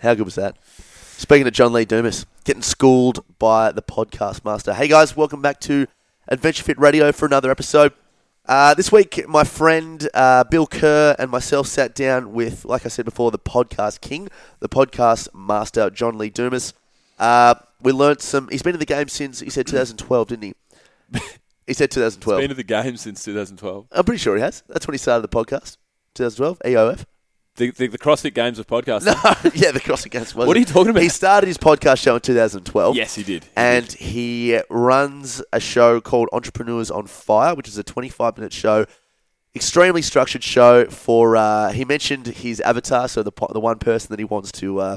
How good was that? Speaking of John Lee Dumas, getting schooled by the podcast master. Hey guys, welcome back to Adventure Fit Radio for another episode. Uh, this week, my friend uh, Bill Kerr and myself sat down with, like I said before, the podcast king, the podcast master, John Lee Dumas. Uh, we learnt some. He's been in the game since he said 2012, didn't he? he said 2012. Been in the game since 2012. I'm pretty sure he has. That's when he started the podcast. 2012, EOF. The, the, the CrossFit Games of podcasting. No, yeah, the CrossFit Games. What are you talking about? He started his podcast show in 2012. Yes, he did. He and did. he runs a show called Entrepreneurs on Fire, which is a 25 minute show, extremely structured show. For uh, he mentioned his avatar, so the the one person that he wants to uh,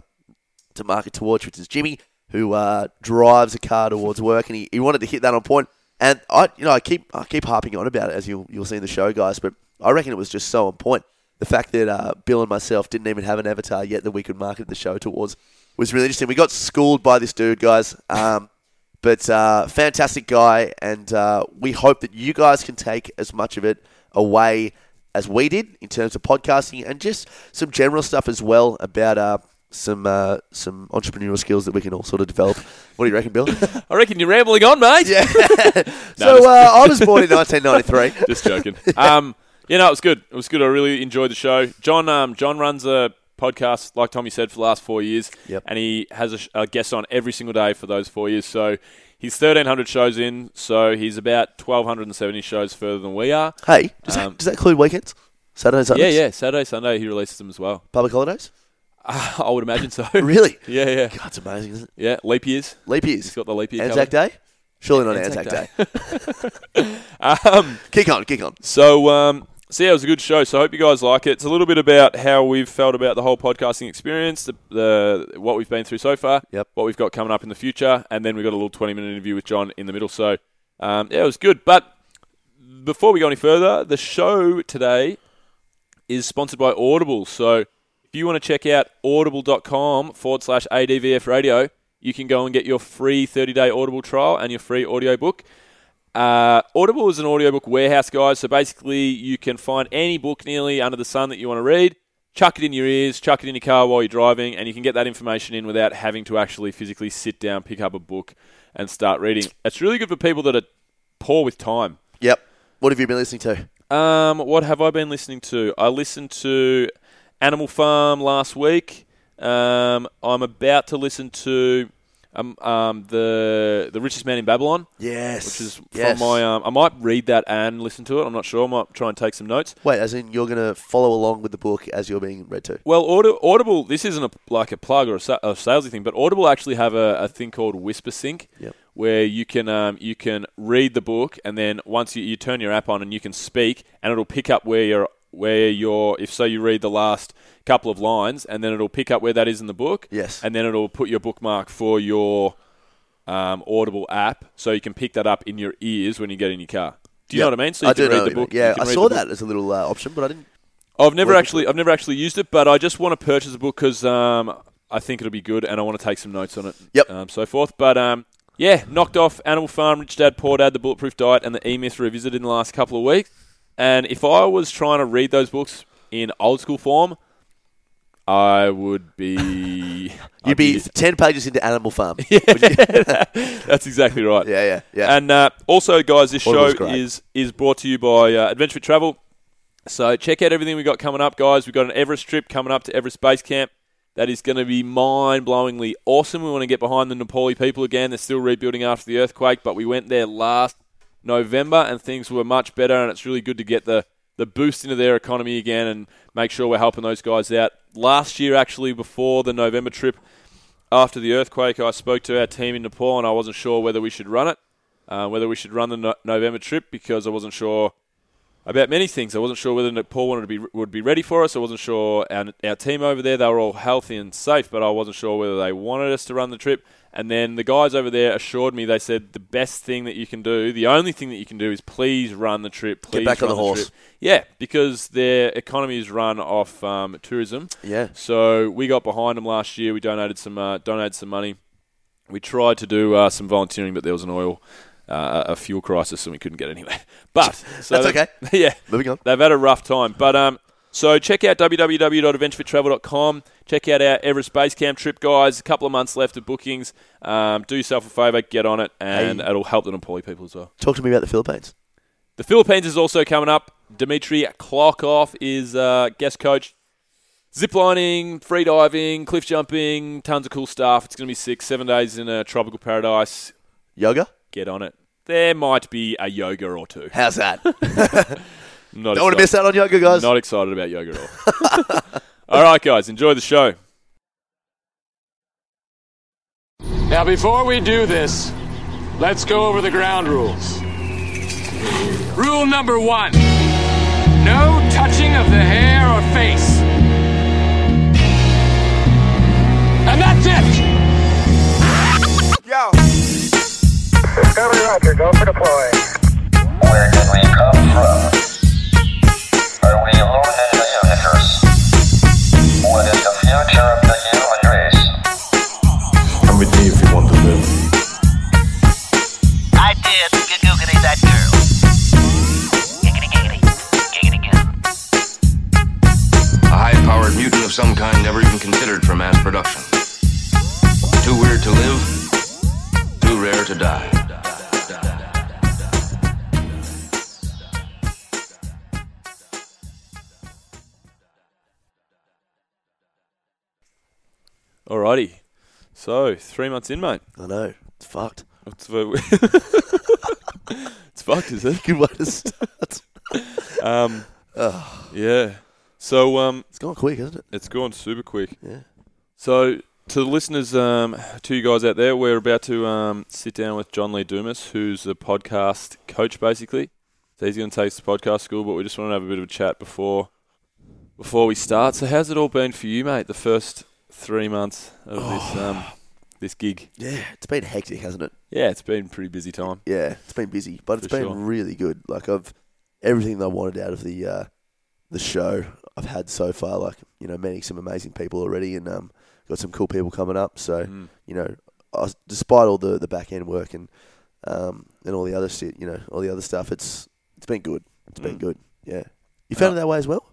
to market towards, which is Jimmy, who uh, drives a car towards work, and he, he wanted to hit that on point. And I, you know, I keep I keep harping on about it as you'll you'll see in the show, guys. But I reckon it was just so on point. The fact that uh, Bill and myself didn't even have an avatar yet that we could market the show towards was really interesting. We got schooled by this dude, guys. Um, but uh, fantastic guy, and uh, we hope that you guys can take as much of it away as we did in terms of podcasting and just some general stuff as well about uh, some uh, some entrepreneurial skills that we can all sort of develop. What do you reckon, Bill? I reckon you're rambling on, mate. yeah. So uh, I was born in 1993. Just joking. um, you no, it was good. It was good. I really enjoyed the show. John, um, John runs a podcast, like Tommy said, for the last four years. Yep. And he has a, a guest on every single day for those four years. So he's 1,300 shows in. So he's about 1,270 shows further than we are. Hey, does, Um, that, does that include weekends? Saturday, Sunday? Yeah, yeah. Saturday, Sunday, he releases them as well. Public holidays? I would imagine so. Really? Yeah, yeah. God, it's amazing, isn't it? Yeah, leap years. Leap years. He's got the leap year Anzac covered. Day? Surely not Anzac Anzac, Day. Day. Um, kick on, kick on. So, um, so yeah, it was a good show. So I hope you guys like it. It's a little bit about how we've felt about the whole podcasting experience, the, the what we've been through so far, Yep. what we've got coming up in the future, and then we got a little twenty-minute interview with John in the middle. So, um, yeah, it was good. But before we go any further, the show today is sponsored by Audible. So if you want to check out audible.com forward slash ADVF radio, you can go and get your free 30 day Audible trial and your free audiobook. Uh, Audible is an audiobook warehouse, guys. So basically, you can find any book nearly under the sun that you want to read, chuck it in your ears, chuck it in your car while you're driving, and you can get that information in without having to actually physically sit down, pick up a book, and start reading. It's really good for people that are poor with time. Yep. What have you been listening to? Um, what have I been listening to? I listened to Animal Farm last week. Um, I'm about to listen to um, um, the the Richest Man in Babylon, Yes. which is yes. from my. Um, I might read that and listen to it. I'm not sure. I might try and take some notes. Wait, as in you're going to follow along with the book as you're being read to? Well, Audi- Audible. This isn't a, like a plug or a, sa- a salesy thing, but Audible actually have a, a thing called Whisper Sync, Yep. where you can um, you can read the book, and then once you, you turn your app on and you can speak, and it'll pick up where you're where you're. If so, you read the last couple of lines, and then it'll pick up where that is in the book. Yes. and then it'll put your bookmark for your um, Audible app, so you can pick that up in your ears when you get in your car. Do you know what I mean? So you I can do read know the what you mean. book. Yeah, I saw that as a little uh, option, but I didn't. I've never actually, I've never actually used it, but I just want to purchase a book because um, I think it'll be good, and I want to take some notes on it. Yep. Um, so forth, but um, yeah, knocked off Animal Farm, Rich Dad, Poor Dad, The Bulletproof Diet, and the E Myth revisited in the last couple of weeks. And if I was trying to read those books in old school form, I would be. You'd I'd be 10 pages into Animal Farm. yeah, that's exactly right. Yeah, yeah, yeah. And uh, also, guys, this Audible's show great. is is brought to you by uh, Adventure Travel. So check out everything we got coming up, guys. We've got an Everest trip coming up to Everest Base Camp. That is going to be mind-blowingly awesome. We want to get behind the Nepali people again. They're still rebuilding after the earthquake, but we went there last November and things were much better. And it's really good to get the the boost into their economy again and make sure we're helping those guys out. Last year, actually, before the November trip, after the earthquake, I spoke to our team in Nepal and I wasn't sure whether we should run it, uh, whether we should run the no- November trip because I wasn't sure about many things. I wasn't sure whether Nepal wanted to be would be ready for us. I wasn't sure our, our team over there they were all healthy and safe, but I wasn't sure whether they wanted us to run the trip. And then the guys over there assured me they said the best thing that you can do, the only thing that you can do, is please run the trip. Please back on run the horse. trip. Yeah, because their economy is run off um, tourism. yeah. So we got behind them last year. We donated some uh, donated some money. We tried to do uh, some volunteering, but there was an oil, uh, a fuel crisis, and we couldn't get anywhere. But so That's okay. Yeah, Moving on. they've had a rough time. But um, So check out www.adventurefittravel.com. Check out our Everest Base Camp trip, guys. A couple of months left of bookings. Um, do yourself a favour, get on it, and Hey. it'll help the Nepali people as well. Talk to me about the Philippines. The Philippines is also coming up. Dimitri Klokov is uh, guest coach. Ziplining, free diving, cliff jumping, tons of cool stuff. It's going to be sick. Seven days in a tropical paradise. Yoga? Get on it. There might be a yoga or two. How's that? Not Don't want to miss out on yoga, guys. Not excited about yoga at all. all right, guys, enjoy the show. Now, before we do this, let's go over the ground rules. Rule number one no touching of the hair or face. And that's it! Yo! Discovery Roger, go for deploy. Of some kind never even considered for mass production. Too weird to live, too rare to die. Alrighty. So, three months in, mate. I know. It's fucked. It's, it's fucked, is it? Good way to start. Um, yeah. So, um, It's gone quick, isn't it? it's gone super quick. Yeah. So, to the listeners, um, to you guys out there, we're about to um, sit down with John Lee Dumas, who's a podcast coach, basically. So he's going to take us to podcast school, but we just want to have a bit of a chat before before we start. So, how's it all been for you, mate? The first three months of this um, this gig. Yeah. It's been hectic, hasn't it? Yeah, it's been a pretty busy time. Yeah. It's been busy, but it's been sure. really good. Like I've everything that I wanted out of the uh, the show I've had so far. Like you know, meeting some amazing people already, and um, got some cool people coming up. So Mm. you know, I despite all the the back end work and um, and all the other shit, you know, all the other stuff, it's it's been good. It's been Mm. good. Yeah. You found Uh, it that way as well?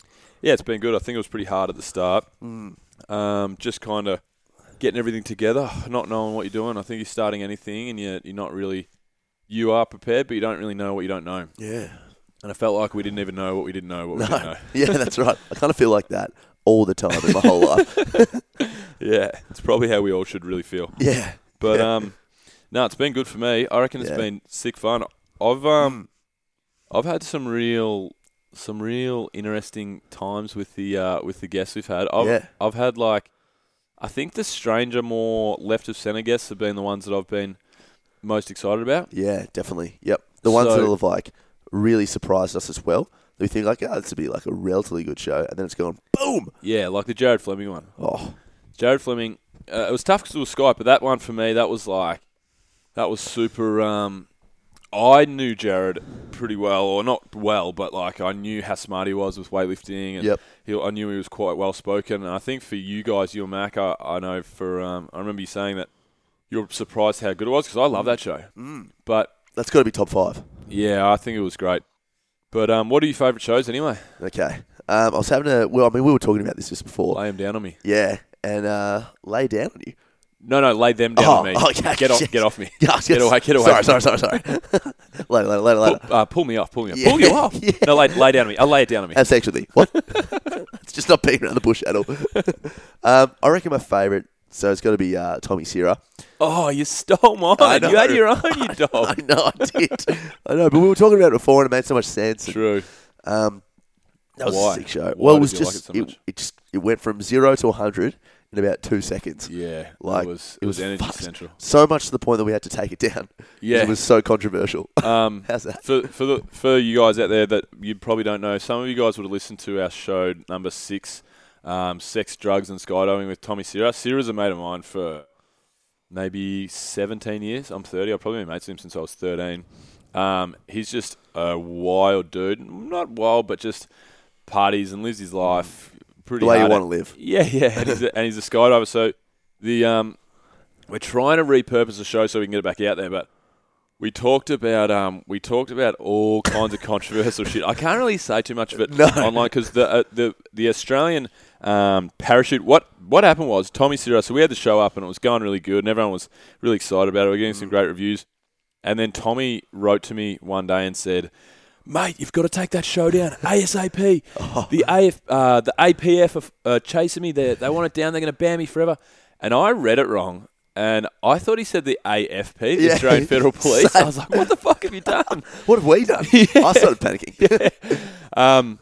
Yeah, it's been good. I think it was pretty hard at the start. Mm. um, just kind of getting everything together, not knowing what you're doing. I think you're starting anything and you're, you're not really, you are prepared, but you don't really know what you don't know. Yeah. And I felt like we didn't even know what we didn't know what we No. didn't know. yeah, that's right. I kind of feel like that all the time in my whole life. Yeah, it's probably how we all should really feel. Yeah. But Yeah. um, no, it's been good for me. I reckon it's Yeah. been sick fun. I've um, I've had some real, some real interesting times with the uh, with the guests we've had. I've Yeah. I've had like, I think the stranger, more left of center guests have been the ones that I've been most excited about. Yeah, definitely. Yep. The ones So- that have like really surprised us as well. We think like, oh, this would be like a relatively good show, and then it's gone boom. Yeah, like the Jared Fleming one. Oh, Jared Fleming, uh, it was tough because it was Skype, but that one for me, that was like, that was super. Um, I knew Jared pretty well, or not well, but like I knew how smart he was with weightlifting, and Yep. he, I knew he was quite well spoken. And I think for you guys, you and Mac, I, I know for um, I remember you saying that you were surprised how good it was because I love that show. Mm. But that's got to be top five. Yeah, I think it was great. But um, what are your favourite shows anyway? Okay. Um, I was having a well. I mean, we were talking about this just before. Lay them down on me. Yeah, and uh, lay down on you. No, no, lay them down Oh, on me. okay, Get off, shit. get off me. Yeah, Get away, get away. Sorry, sorry, sorry, sorry. later, later, later, later. Pull, uh, pull me off, pull me off. Yeah, Pull you off. yeah. No, lay, lay down on me. I'll lay it down on me. How sexually? What? it's just not beating around the bush at all. um, I reckon my favourite. So it's got to be uh, Tommy Sierra. Oh, you stole mine. You had your own, you dog. I know, I did. I know, but we were talking about it before, and it made so much sense. and, True. Um, that was Why? a sick show. Why well, it did was you like just it so it, much? it just it went from zero to hundred in about two seconds. Yeah, Like, it was. it was, energy central. So much to the point that we had to take it down. 'cause Yeah. it was so controversial. Um, How's that? for for the for you guys out there that you probably don't know, some of you guys would have listened to our show number six, um, sex, drugs, and skydiving with Tommy Sierra. Sierra's a mate of mine for maybe 17 years. I'm 30. I've probably been mates with him since I was 13. Um, he's just a wild dude. Not wild, but just parties and lives his life pretty The way you want to live. Yeah, yeah, and he's a, and he's a skydiver. So the um, we're trying to repurpose the show so we can get it back out there. But We talked about um, we talked about all kinds of controversial shit. I can't really say too much of it No. online because the uh, the the Australian um, parachute. What what happened was Tommy Ciro. So we had the show up and it was going really good, and everyone was really excited about it. We are getting some great reviews, and then Tommy wrote to me one day and said. Mate, you've got to take that show down ASAP. The AF, uh, the APF are uh, chasing me. They they want it down. They're going to ban me forever. And I read it wrong, and I thought he said the AFP, the Yeah. Australian Federal Police. I was like, what the fuck have you done? What have we done? I started panicking. Um,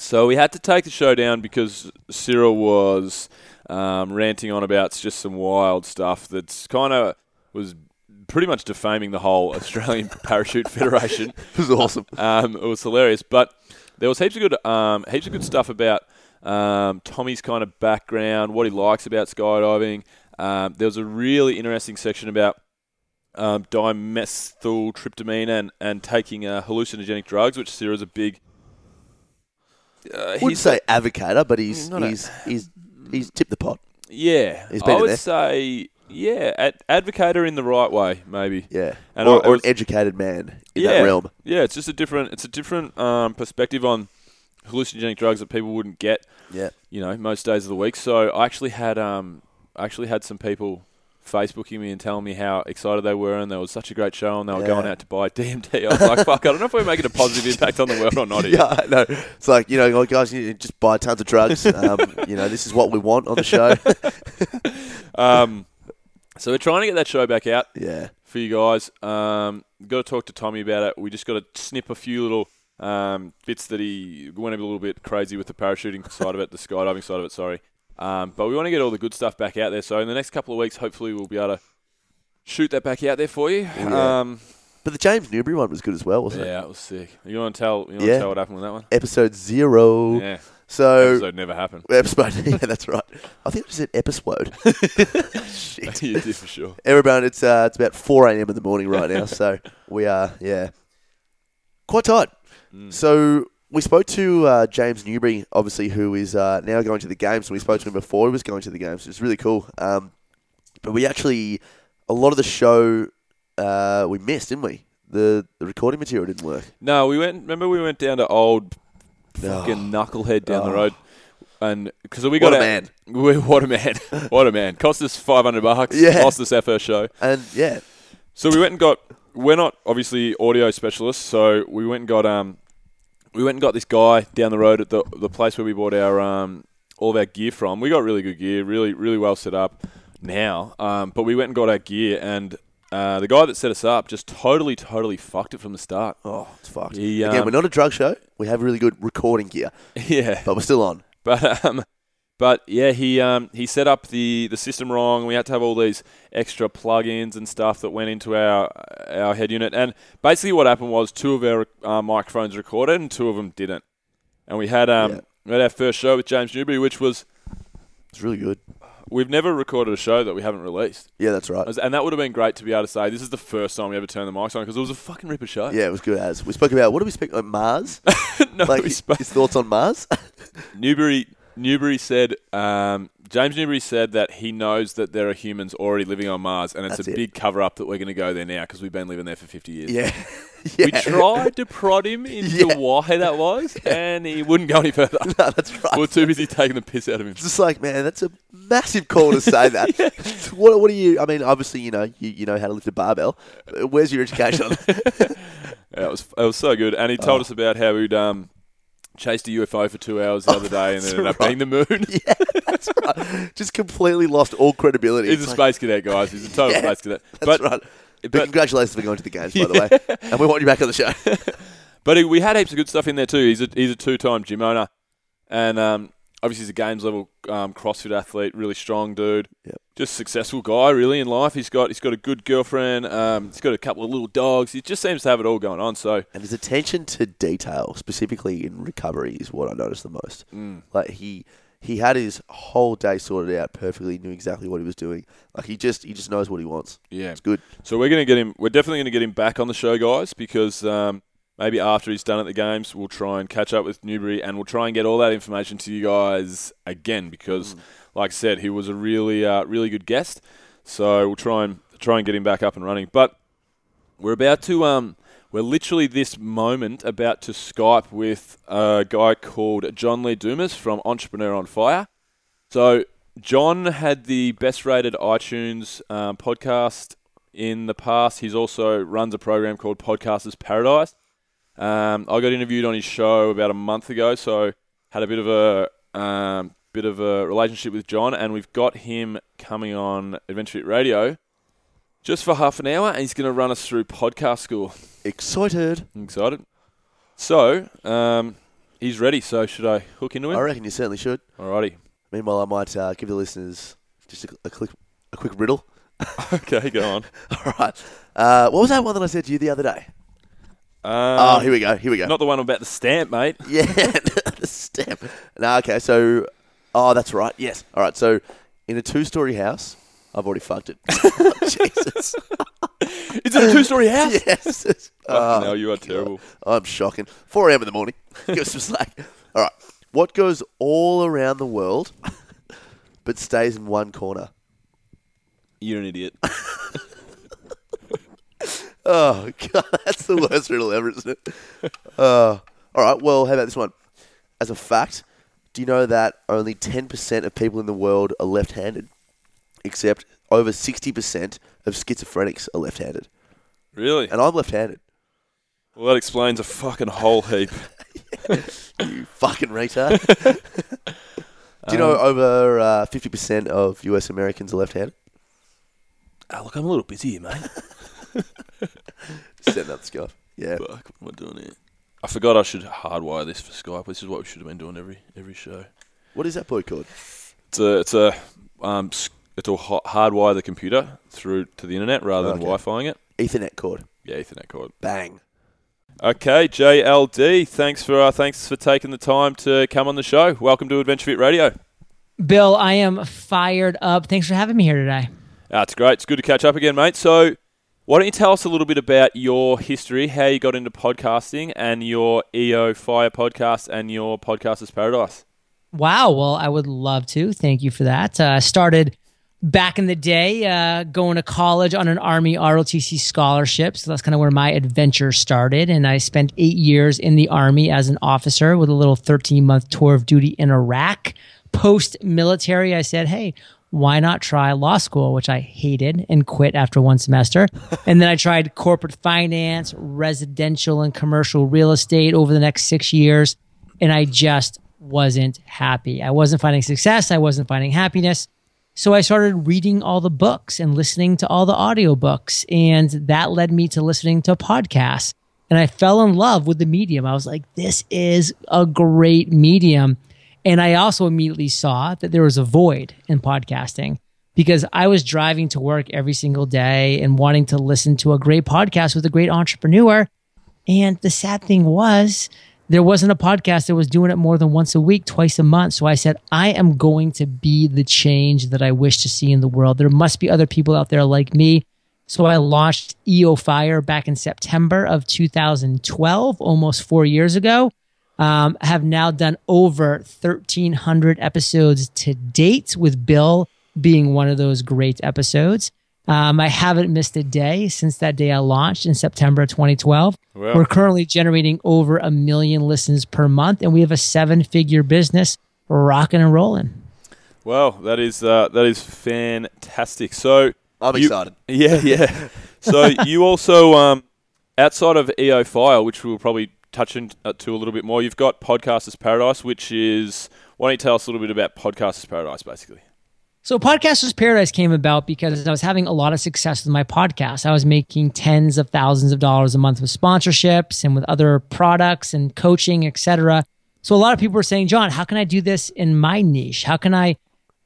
so we had to take the show down because Cyril was um, ranting on about just some wild stuff that's kind of was pretty much defaming the whole Australian Parachute Federation. it was awesome. Um, it was hilarious, but there was heaps of good, um, heaps of good stuff about um, Tommy's kind of background, what he likes about skydiving. Um, there was a really interesting section about um, dimethyltryptamine and, and taking uh, hallucinogenic drugs, which Cyril's a big. Uh, Wouldn't say advocator, but he's Not a- he's he's he's tipped the pot. yeah, He's I would there. say yeah, ad- advocator in the right way, maybe. Yeah, And or, I- or was- an educated man in yeah, that realm. Yeah, it's just a different, it's a different um, perspective on hallucinogenic drugs that people wouldn't get. Yeah, you know, most days of the week. So I actually had um, I actually had some people Facebooking me and telling me how excited they were, and there was such a great show, and they were Yeah. going out to buy DMT. I was like, fuck, I don't know if we're making a positive impact on the world or not. Here. yeah, know. It's like you know, guys, you just buy tons of drugs. Um, you know, this is what we want on the show. Um, so we're trying to get that show back out yeah, for you guys. Um, got to talk to Tommy about it. We just got to snip a few little um, bits that he went a little bit crazy with the parachuting side of it, the skydiving side of it. Sorry, um, but we want to get all the good stuff back out there. So in the next couple of weeks, hopefully, we'll be able to shoot that back out there for you. yeah. Um, but the James Newbury one was good as well, wasn't it? yeah, it was sick. You want to tell? You want to Yeah. tell what happened with that one? Episode zero. Yeah, So episode never happened. episode. Yeah, that's right. I think I just said episode. Shit. you did for sure. Everyone, it's uh, it's about four a.m. in the morning right now, so we are yeah, quite tight. Mm. So we spoke to uh, James Newbury, obviously, who is uh, now going to the games. And we spoke to him before he was going to the games. It's really cool. Um, but we actually a lot of the show uh, we missed, didn't we? The the recording material didn't work. No, we went. Remember, we went down to old fucking knucklehead down the road, and because we What got a out- man. We, what a man! what a man! Cost us five hundred bucks. Yeah. Cost us our first show. And yeah, So we went and got. We're not obviously audio specialists, so we went and got um, we went and got this guy down the road at the the place where we bought our um all of our gear from. We got really good gear, really really well set up now. Um, but we went and got our gear, and uh, the guy that set us up just totally totally fucked it from the start. oh, it's fucked. He, Again, um, we're not a drug show. We have really good recording gear, yeah, but we're still on. But um, but yeah, he um, he set up the, the system wrong. We had to have all these extra plugins and stuff that went into our our head unit. And basically, what happened was two of our uh, microphones recorded and two of them didn't. And we had um Yeah. we had our first show with James Newbury, which was It's really good. we've never recorded a show that we haven't released. Yeah, that's right. And that would have been great to be able to say this is the first time we ever turned the mics on because it was a fucking ripper show. Yeah, it was good as we spoke about. What did we speak? Like Mars. no, like spoke- his thoughts on Mars. Newbury Newbury said um, James Newbury said that he knows that there are humans already living on Mars, and it's That's a it. big cover up that we're going to go there now because we've been living there for fifty years. yeah, yeah. We tried to prod him into Yeah. why that was, and he wouldn't go any further. no, that's right. we are too busy taking the piss out of him. It's just like, man, that's a massive call to say that. What, what do you? I mean, obviously, you know, you, you know how to lift a barbell. Where's your education on that? Yeah, it was it was so good, and he told Oh. us about how he'd um, chased a UFO for two hours the other day, and then ended up right. being the moon. yeah, that's right. Just completely lost all credibility. He's a like, space cadet, guys. He's a total Yeah, space cadet. That's but right. But, but- congratulations for going to the games, by the way. And we want you back on the show. But he, we had heaps of good stuff in there too. He's a he's a two time gym owner, and um, obviously he's a games level um, CrossFit athlete, really strong dude. Yep. Just successful guy, really in life. He's got he's got a good girlfriend. Um, he's got a couple of little dogs. He just seems to have it all going on. So And his attention to detail, specifically in recovery, is what I noticed the most. Mm. Like he he had his whole day sorted out perfectly, knew exactly what he was doing. Like he just he just knows what he wants. yeah, It's good. So we're to get him. We're definitely going to get him back on the show, guys, because um, maybe after he's done at the games, we'll try and catch up with Newbury, and we'll try and get all that information to you guys again. Because, like I said, he was a really, uh, really good guest. So we'll try and try and get him back up and running. But We're about to um, we're literally this moment about to Skype with a guy called John Lee Dumas from Entrepreneur on Fire. So John had the best rated iTunes um, podcast in the past. He's also runs a program called Podcasters Paradise. Um, I got interviewed on his show about a month ago, so had a bit of a um, bit of a relationship with John, and we've got him coming on Adventure Fit Radio just for half an hour, and he's going to run us through podcast school. Excited. I'm excited. So um, he's ready. So should I hook into him? I reckon you certainly should. Alrighty. Meanwhile, I might uh, give the listeners just a, a, quick, a quick riddle. Okay, go on. All right. Uh, what was that one that I said to you the other day? Um, oh, here we go. Here we go. Not the one about the stamp, mate. Yeah, the stamp. No, okay. So, oh, that's right. Yes. All right. So, in a two-story house, I've already fucked it. Jesus. Is it a two-story house? yes. Oh, Oh, no, you are terrible. I'm shocking. 4 a.m. in the morning. Give some slack. All right. What goes all around the world, but stays in one corner? You're an idiot. Oh god, that's the worst riddle ever, isn't it? Uh, all right. Well, how about this one? As a fact, do you know that only ten percent of people in the world are left-handed, except over sixty percent of schizophrenics are left-handed, really? and I'm left-handed. Well, that explains a fucking whole heap. You fucking retard. do you know Um, over uh, fifty percent of U.S. Americans are left-handed? Oh, look, I'm a little busy here, mate. Send that Scott. Yeah. Fuck, what am I doing here? I forgot I should hardwire this for Skype. This is what we should have been doing every every show. What is that boy called? It's a it's a um s- it'll hardwire the computer through to the internet rather than Okay. Wi-Fiing it. Ethernet cord. Yeah, Ethernet cord. Bang. Okay, JLD, thanks for uh, thanks for taking the time to come on the show. Welcome to Adventure Fit Radio. Bill, I am fired up. Thanks for having me here today. That's great. It's good to catch up again, mate. So, why don't you tell us a little bit about your history, how you got into podcasting, and your EO Fire podcast and your Podcasters Paradise? Wow. Well, I would love to. Thank you for that. Uh, I started back in the day uh, going to college on an Army ROTC scholarship. So that's kind of where my adventure started. And I spent eight years in the Army as an officer with a little 13 month tour of duty in Iraq. Post military, I said, hey, why not try law school, which I hated and quit after one semester. and then I tried corporate finance, residential and commercial real estate over the next six years. And I just wasn't happy. I wasn't finding success. I wasn't finding happiness. So I started reading all the books and listening to all the audiobooks. And that led me to listening to podcasts. And I fell in love with the medium. I was like, this is a great medium. And I also immediately saw that there was a void in podcasting because I was driving to work every single day and wanting to listen to a great podcast with a great entrepreneur. And the sad thing was, there wasn't a podcast that was doing it more than once a week, twice a month. So I said, I am going to be the change that I wish to see in the world. There must be other people out there like me. So I launched EO Fire back in September of 2012, almost four years ago. Um, have now done over 1,300 episodes to date, with Bill being one of those great episodes. Um, I haven't missed a day since that day I launched in September 2012. Wow. We're currently generating over a million listens per month, and we have a seven figure business rocking and rolling. Well, that is uh, that is fantastic. So I'm you- excited. Yeah, yeah. So you also, um, outside of EO Fire, which we'll probably touch into uh, a little bit more, you've got Podcasters Paradise, which is. Why don't you tell us a little bit about Podcasters Paradise, basically? So Podcasters Paradise came about because I was having a lot of success with my podcast. I was making tens of thousands of dollars a month with sponsorships and with other products and coaching, etc. So a lot of people were saying, "John, how can I do this in my niche? How can I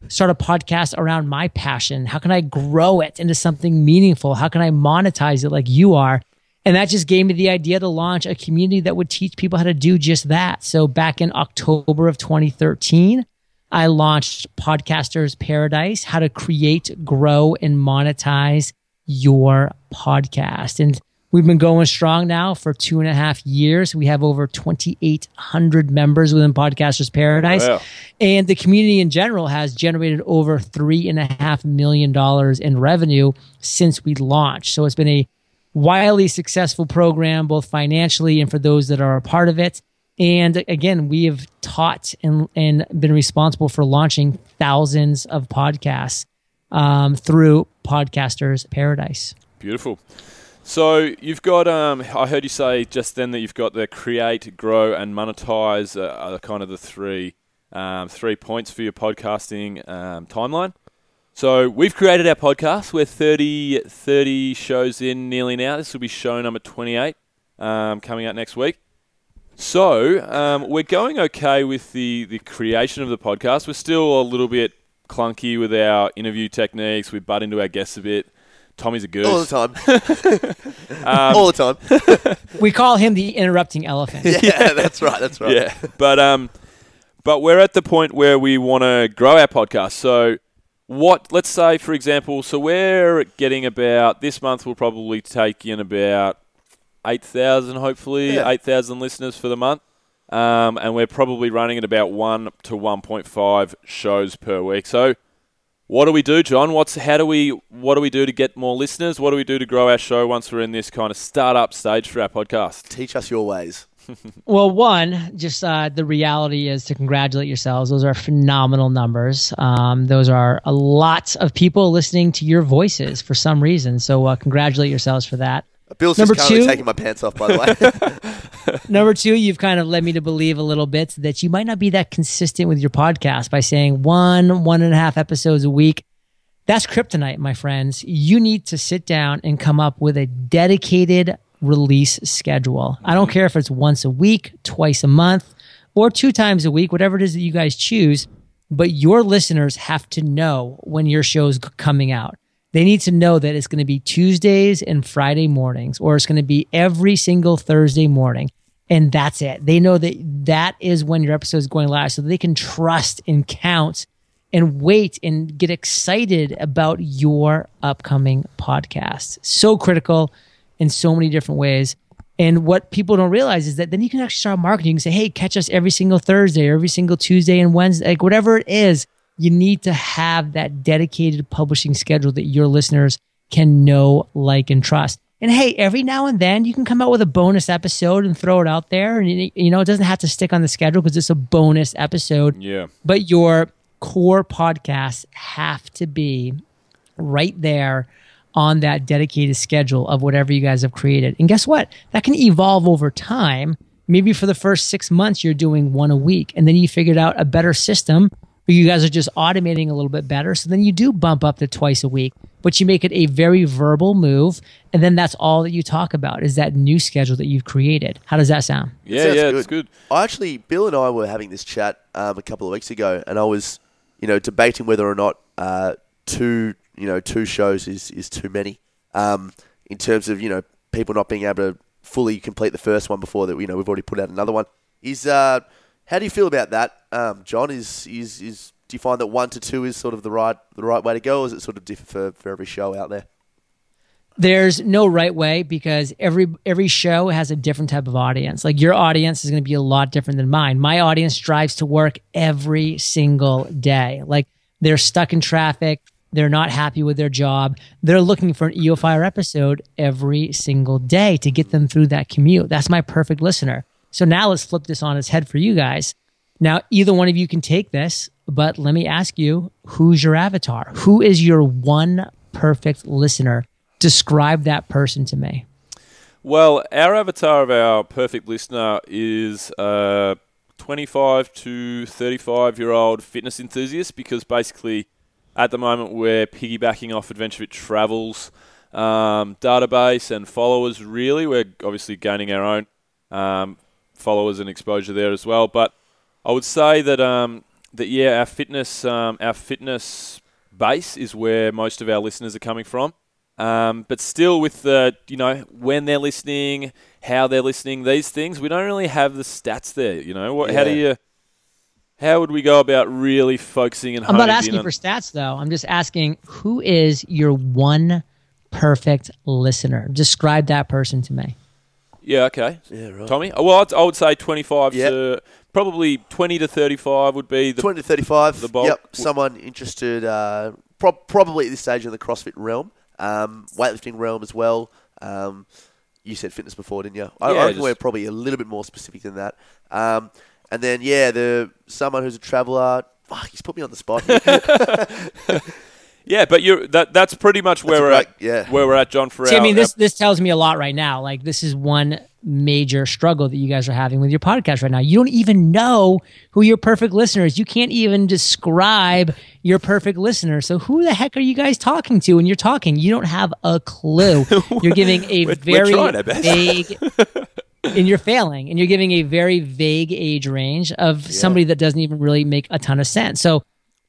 start a podcast around my passion? How can I grow it into something meaningful? How can I monetize it like you are?" And that just gave me the idea to launch a community that would teach people how to do just that. So back in October of 2013, I launched Podcasters Paradise, how to create, grow, and monetize your podcast. And we've been going strong now for two and a half years. We have over 2,800 members within Podcasters Paradise. Wow. And the community in general has generated over $3.5 million in revenue since we launched. So it's been a wildly successful program, both financially and for those that are a part of it. And again, we have taught and, and been responsible for launching thousands of podcasts um, through Podcasters Paradise. Beautiful. So you've got. Um, I heard you say just then that you've got the create, grow, and monetize uh, are kind of the three um, three points for your podcasting um, timeline. So we've created our podcast. We're 30, 30 shows in nearly now. This will be show number 28 um, coming out next week. So um, we're going okay with the, the creation of the podcast. We're still a little bit clunky with our interview techniques. We butt into our guests a bit. Tommy's a goose. All the time. All the time. We call him the interrupting elephant. yeah, that's right. That's right. Yeah, but um, but we're at the point where we want to grow our podcast. So, what? Let's say, for example, so we're getting about this month. We'll probably take in about eight thousand, hopefully Yeah. eight thousand listeners for the month. Um, and we're probably running at about one to one point five shows per week. So, what do we do, John? What's how do we what do we do to get more listeners? What do we do to grow our show once we're in this kind of startup stage for our podcast? Teach us your ways. Well, one, just uh, the reality is to congratulate yourselves. Those are phenomenal numbers. Um, those are a lot of people listening to your voices for some reason. So, uh, congratulate yourselves for that. Bill's Number just two- taking my pants off, by the way. Number two, you've kind of led me to believe a little bit that you might not be that consistent with your podcast by saying one, one and a half episodes a week. That's kryptonite, my friends. You need to sit down and come up with a dedicated release schedule. I don't mhm. care if it's once a week, twice a month, or two times a week, whatever it is that you guys choose. But your listeners have to know when your show's coming out. They need to know that it's going to be Tuesdays and Friday mornings, or it's going to be every single Thursday morning. And that's it. They know that that is when your episode is going live so they can trust and count and wait and get excited about your upcoming podcast. So critical in so many different ways. And what people don't realize is that then you can actually start marketing. You can say, hey, catch us every single Thursday every single Tuesday and Wednesday, like whatever it is. You need to have that dedicated publishing schedule that your listeners can know, like, and trust. And hey, every now and then you can come out with a bonus episode and throw it out there. And, you you know, it doesn't have to stick on the schedule because it's a bonus episode Yeah. but your core podcasts have to be right there on that dedicated schedule of whatever you guys have created. And guess what? That can evolve over time. Maybe for the first six months, you're doing one a week, and then you figured out a better system where you guys are just automating a little bit better. So then you do bump up to twice a week, but you make it a very verbal move. And then that's all that you talk about is that new schedule that you've created. How does that sound? Yeah, Sounds yeah, it's good. I actually, Bill and I were having this chat um, a couple of weeks ago, and I was, you know, debating whether or not uh, two, you know, two shows is is too many. Um, in terms of you know people not being able to fully complete the first one before that, you know, we've already put out another one. Is uh, how do you feel about that, um, John? Is is is do you find that one to two is sort of the right the right way to go, or is it sort of different for, for every show out there? there's no right way because every every show has a different type of audience. Like your audience is going to be a lot different than mine. My audience drives to work every single day. Like they're stuck in traffic, they're not happy with their job. They're looking for an EO Fire episode every single day to get them through that commute. That's my perfect listener. So now let's flip this on its head for you guys. Now, either one of you can take this, but let me ask you, who's your avatar? Who is your one perfect listener? Describe that person to me. Well, our avatar of our perfect listener is a 25 to 35 year old fitness enthusiast because basically at the moment we're piggybacking off Adventure Fit Travels um, database and followers, really. We're obviously gaining our own um, followers and exposure there as well. But I would say that, um, that yeah, our fitness, um, our fitness base is where most of our listeners are coming from. Um, but still, with the you know when they're listening, how they're listening, these things, we don't really have the stats there. You know, what, how do you? How would we go about really focusing and I'm not honing in asking on- for stats though. I'm just asking who is your one perfect listener? Describe that person to me. Yeah, okay. Yeah, right. Tommy. Oh, Well, I'd, I would say 25 Yep. to probably 20 to 35 would be the 20 to 35. the bulk. Yep. Someone interested, uh, prob probably at this stage in the CrossFit realm. um, weightlifting realm as well. Um, you said fitness before, didn't you? I, Yeah, I reckon just- we're probably a little bit more specific than that. Um, and then yeah, the someone who's a traveller. Fuck, he's put me on the spot. Yeah, but you that that's pretty much where we're great- at. yeah. Where we're at, John. For See, I our- mean, this this tells me a lot right now. Like, this is one major struggle that you guys are having with your podcast right now. You don't even know who your perfect listener is. You can't even describe your perfect listener. So, who the heck are you guys talking to when you're talking? You don't have a clue. You're giving a We're- we're very trying our best. vague. And you're failing, and you're giving a very vague age range of somebody that doesn't even really make a ton of sense. So,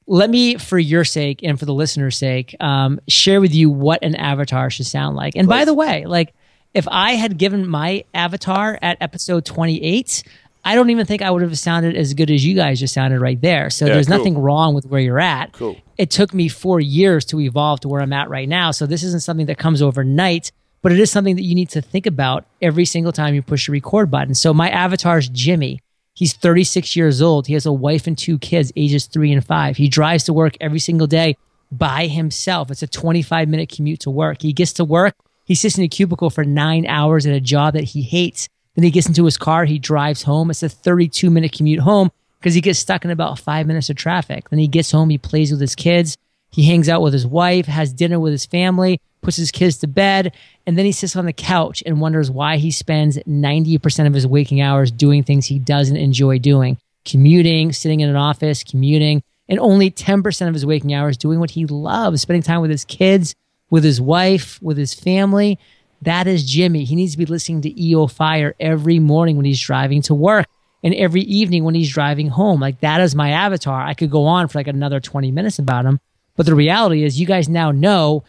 let me, for your sake and for the listener's sake, um, share with you what an avatar should sound like. And by the way, like if I had given my avatar at episode 28, I don't even think I would have sounded as good as you guys just sounded right there. So Yeah, there's cool. nothing wrong with where you're at. Cool. It took me four years to evolve to where I'm at right now. So this isn't something that comes overnight, but it is something that you need to think about every single time you push the record button. So my avatar is Jimmy. He's 36 years old. He has a wife and two kids, ages three and five. He drives to work every single day by himself. It's a 25 minute commute to work. He gets to work. He sits in a cubicle for nine hours at a job that he hates. Then he gets into his car. He drives home. It's a 32 minute commute home because he gets stuck in about five minutes of traffic. Then he gets home. He plays with his kids. He hangs out with his wife, has dinner with his family, puts his kids to bed, and then he sits on the couch and wonders why he spends 90% of his waking hours doing things he doesn't enjoy doing commuting, sitting in an office, commuting, and only 10% of his waking hours doing what he loves, spending time with his kids, with his wife, with his family. That is Jimmy. He needs to be listening to EO Fire every morning when he's driving to work and every evening when he's driving home. Like that is my avatar. I could go on for like another 20 minutes about him. But the reality is, you guys now know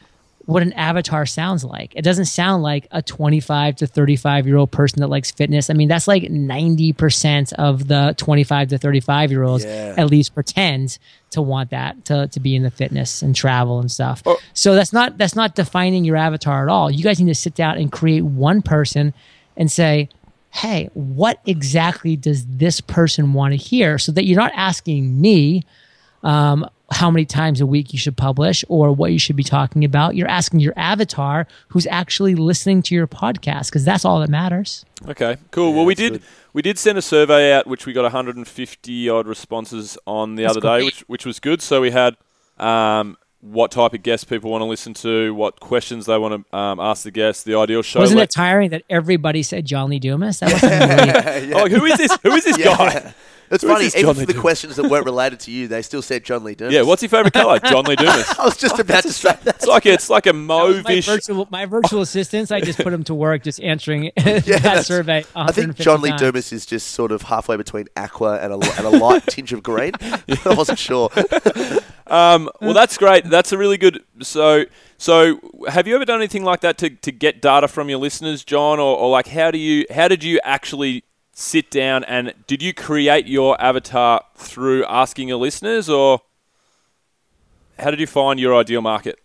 what an avatar sounds like. It doesn't sound like a 25 to 35 year old person that likes fitness. I mean, that's like 90% of the 25 to 35 year olds Yeah. at least pretend to want that to, to be in the fitness and travel and stuff. Oh. So that's not that's not defining your avatar at all. You guys need to sit down and create one person and say, "Hey, what exactly does this person want to hear?" So that you're not asking me um, how many times a week you should publish or what you should be talking about. You're asking your avatar who's actually listening to your podcast because that's all that matters. Okay, cool. well, we did good. we did send a survey out, which we got 150 odd responses on the That's other day, which which was good. So we had um, what type of guests people want to listen to, what questions they want to um, ask the guests, the ideal show. Wasn't le- it tiring that everybody said John Lee Dumas? That was really, Oh, like, who is this? Who is this Yeah. guy? It's Who is funny, this even John for Lee the Dumas? questions that weren't related to you, they still said John Lee Dumas. Yeah, what's your favourite colour? John Lee Dumas. I was just about to say that. It's like it's like a that was my mauvish. virtual my virtual assistants. I just put them to work just answering Yeah, that that's- survey. I think 150 John Lee times. Dumas is just sort of halfway between aqua and a, and a light tinge of green. I wasn't sure. Um, well, that's great. That's a really good. So, so have you ever done anything like that to, to get data from your listeners, John, or, or like how do you how did you actually sit down and did you create your avatar through asking your listeners, or how did you find your ideal market?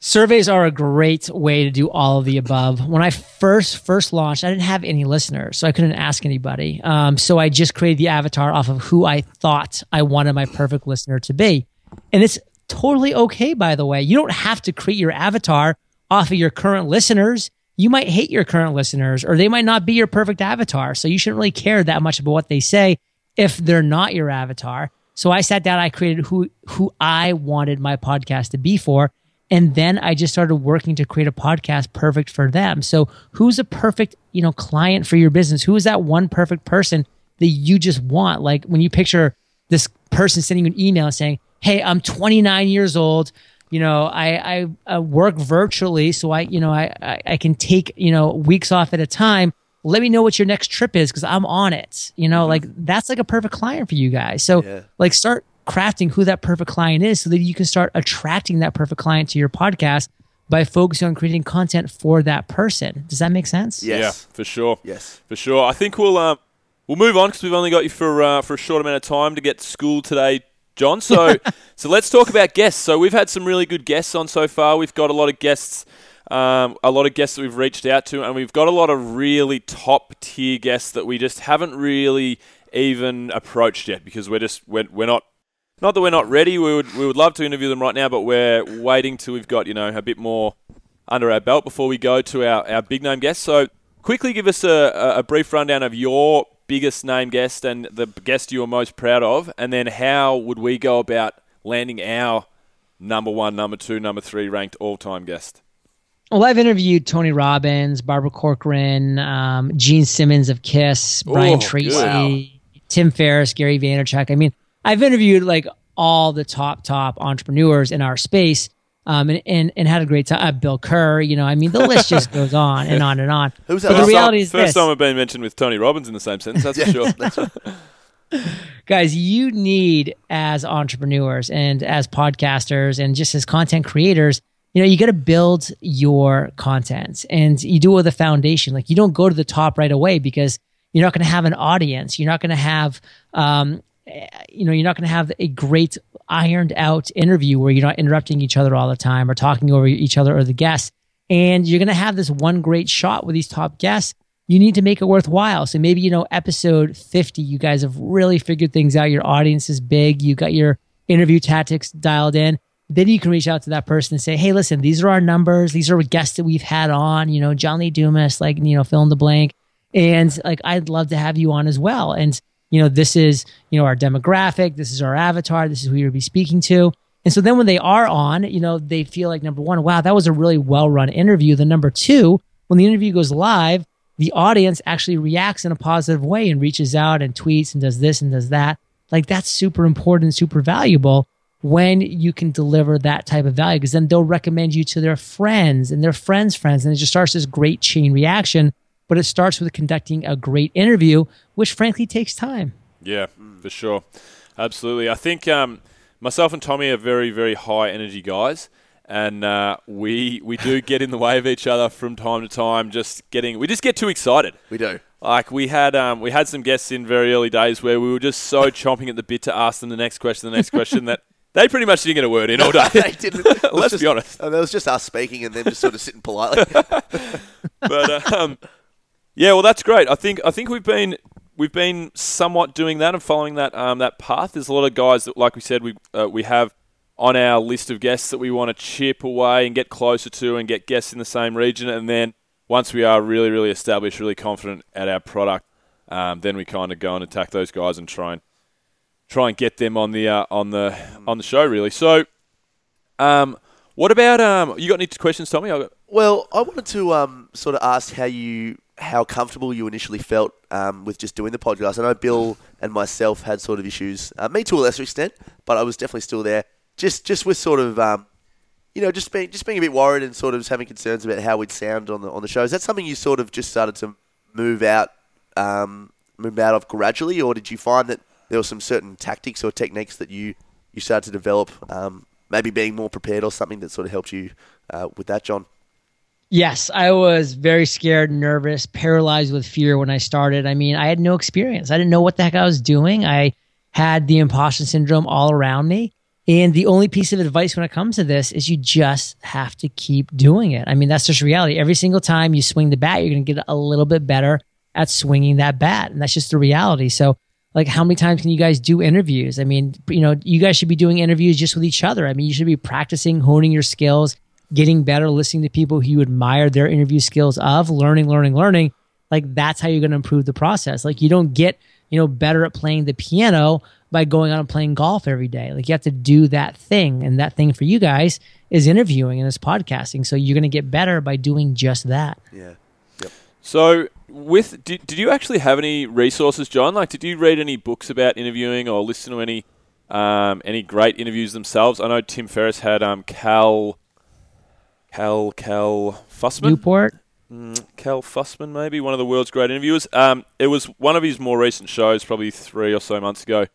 Surveys are a great way to do all of the above. When I first first launched, I didn't have any listeners, so I couldn't ask anybody. Um, so I just created the avatar off of who I thought I wanted my perfect listener to be, and it's totally okay. By the way, you don't have to create your avatar off of your current listeners. You might hate your current listeners, or they might not be your perfect avatar. So you shouldn't really care that much about what they say if they're not your avatar. So I sat down, I created who who I wanted my podcast to be for. And then I just started working to create a podcast perfect for them. So who's a perfect, you know, client for your business? Who is that one perfect person that you just want? Like when you picture this person sending you an email saying, Hey, I'm 29 years old. You know, I, I, I work virtually, so I, you know, I, I, I can take, you know, weeks off at a time. Let me know what your next trip is because I'm on it. You know, like that's like a perfect client for you guys. So Yeah. like start crafting who that perfect client is so that you can start attracting that perfect client to your podcast by focusing on creating content for that person. Does that make sense? Yes. Yeah, for sure. Yes. for sure. I think we'll um, we'll move on because we've only got you for uh, for a short amount of time to get to school today, John. So so let's talk about guests. So we've had some really good guests on so far. We've got a lot of guests. Um, a lot of guests that we've reached out to, and we've got a lot of really top tier guests that we just haven't really even approached yet because we're just we're, we're not Not that we're not ready. We would we would love to interview them right now, but we're waiting till we've got you know a bit more under our belt before we go to our, our big name guests. So quickly give us a, a- a brief rundown of your biggest name guest and the guest you are most proud of, and then how would we go about landing our number one, number two, number three ranked all time guest? Well, I've interviewed Tony Robbins, Barbara Corcoran, um, Gene Simmons of Kiss, Brian Oh, Tracy, Tim Ferriss, Gary Vaynerchuk. I mean, I've interviewed like all the top top entrepreneurs in our space, um, and, and and had a great time. Uh, Bill Kerr, you know, I mean, the list just goes on and on and on. Who's that But the last reality is First this, time I've been mentioned with Tony Robbins in the same sentence, that's for sure. guys, you need as entrepreneurs and as podcasters and just as content creators, you know, you got to build your content and you do it with a foundation. Like you don't go to the top right away because you're not going to have an audience. You're not going to have, um, Eh, you know, you're not going to have a great ironed out interview where you're not interrupting each other all the time or talking over each other or the guests. And you're going to have this one great shot with these top guests you need to make it worthwhile. So maybe, you know, episode 50, you guys have really figured things out. Your audience is big. You got your interview tactics dialed in. Then you can reach out to that person and say, hey, listen, these are our numbers. These are guests that we've had on, you know, John Lee Dumas, like, you know, fill in the blank. And like, I'd love to have you on as well. And, you know, this is, you know, our demographic. This is our avatar. This is who you'll be speaking to. And so then when they are on, you know, they feel like number one, wow, that was a really well run interview. The number two, when the interview goes live, the audience actually reacts in a positive way and reaches out and tweets and does this and does that. Like that's super important, super valuable when you can deliver that type of value because then they'll recommend you to their friends and their friends' friends. And it just starts this great chain reaction. But it starts with conducting a great interview, which frankly takes time. Yeah, for sure. Absolutely. I think um, myself and Tommy are very, very high energy guys. And uh, we we do get in the way of each other from time to time. Just getting, we just get too excited. We do. Like we had um, we had some guests in very early days where we were just so chomping at the bit to ask them the next question, the next question that they pretty much didn't get a word in all day. they didn't. Let's just- be honest. uh, That was just us speaking and then just sort of sitting politely. but um, yeah, well, that's great. I think I think we've been we've been somewhat doing that and following that um, that path. There's a lot of guys that, like we said, we uh, we have on our list of guests that we want to chip away and get closer to and get guests in the same region, and then once we are really really established, really confident at our product, um, then we kind of go and attack those guys and try and try and get them on the uh, on the on the show. Really. So, um, what about um, you got any questions, Tommy? I got, Well, I wanted to um, sort of ask how you how comfortable you initially felt um, with just doing the podcast. I know Bill and myself had sort of issues, uh, me to a lesser extent, but I was definitely still there. Just just with sort of um, you know just being just being a bit worried and sort of having concerns about how we'd sound on the on the show. Is that something you sort of just started to move out um, move out of gradually, or did you find that there were some certain tactics or techniques that you you started to develop? Um, maybe being more prepared or something that sort of helped you uh, with that, John. Yes, I was very scared, nervous, paralyzed with fear when I started. I mean, I had no experience. I didn't know what the heck I was doing. I had the imposter syndrome all around me. And the only piece of advice when it comes to this is you just have to keep doing it. I mean, that's just reality. Every single time you swing the bat, you're going to get a little bit better at swinging that bat. And that's just the reality. So, like, how many times can you guys do interviews? I mean, you know, you guys should be doing interviews just with each other. I mean, you should be practicing, honing your skills, getting better, listening to people who you admire their interview skills of, learning, learning, learning. Like, that's how you're going to improve the process. Like, you don't get, you know, better at playing the piano by going out and playing golf every day. Like, you have to do that thing. And that thing for you guys is interviewing and is podcasting. So, you're going to get better by doing just that. Yeah. So, with did, did you actually have any resources, John? Like, did you read any books about interviewing or listen to any um, any great interviews themselves? I know Tim Ferriss had um, Cal Cal Cal Fussman. Newport. Mm, Cal Fussman, maybe one of the world's great interviewers. Um, it was one of his more recent shows, probably three or so months ago,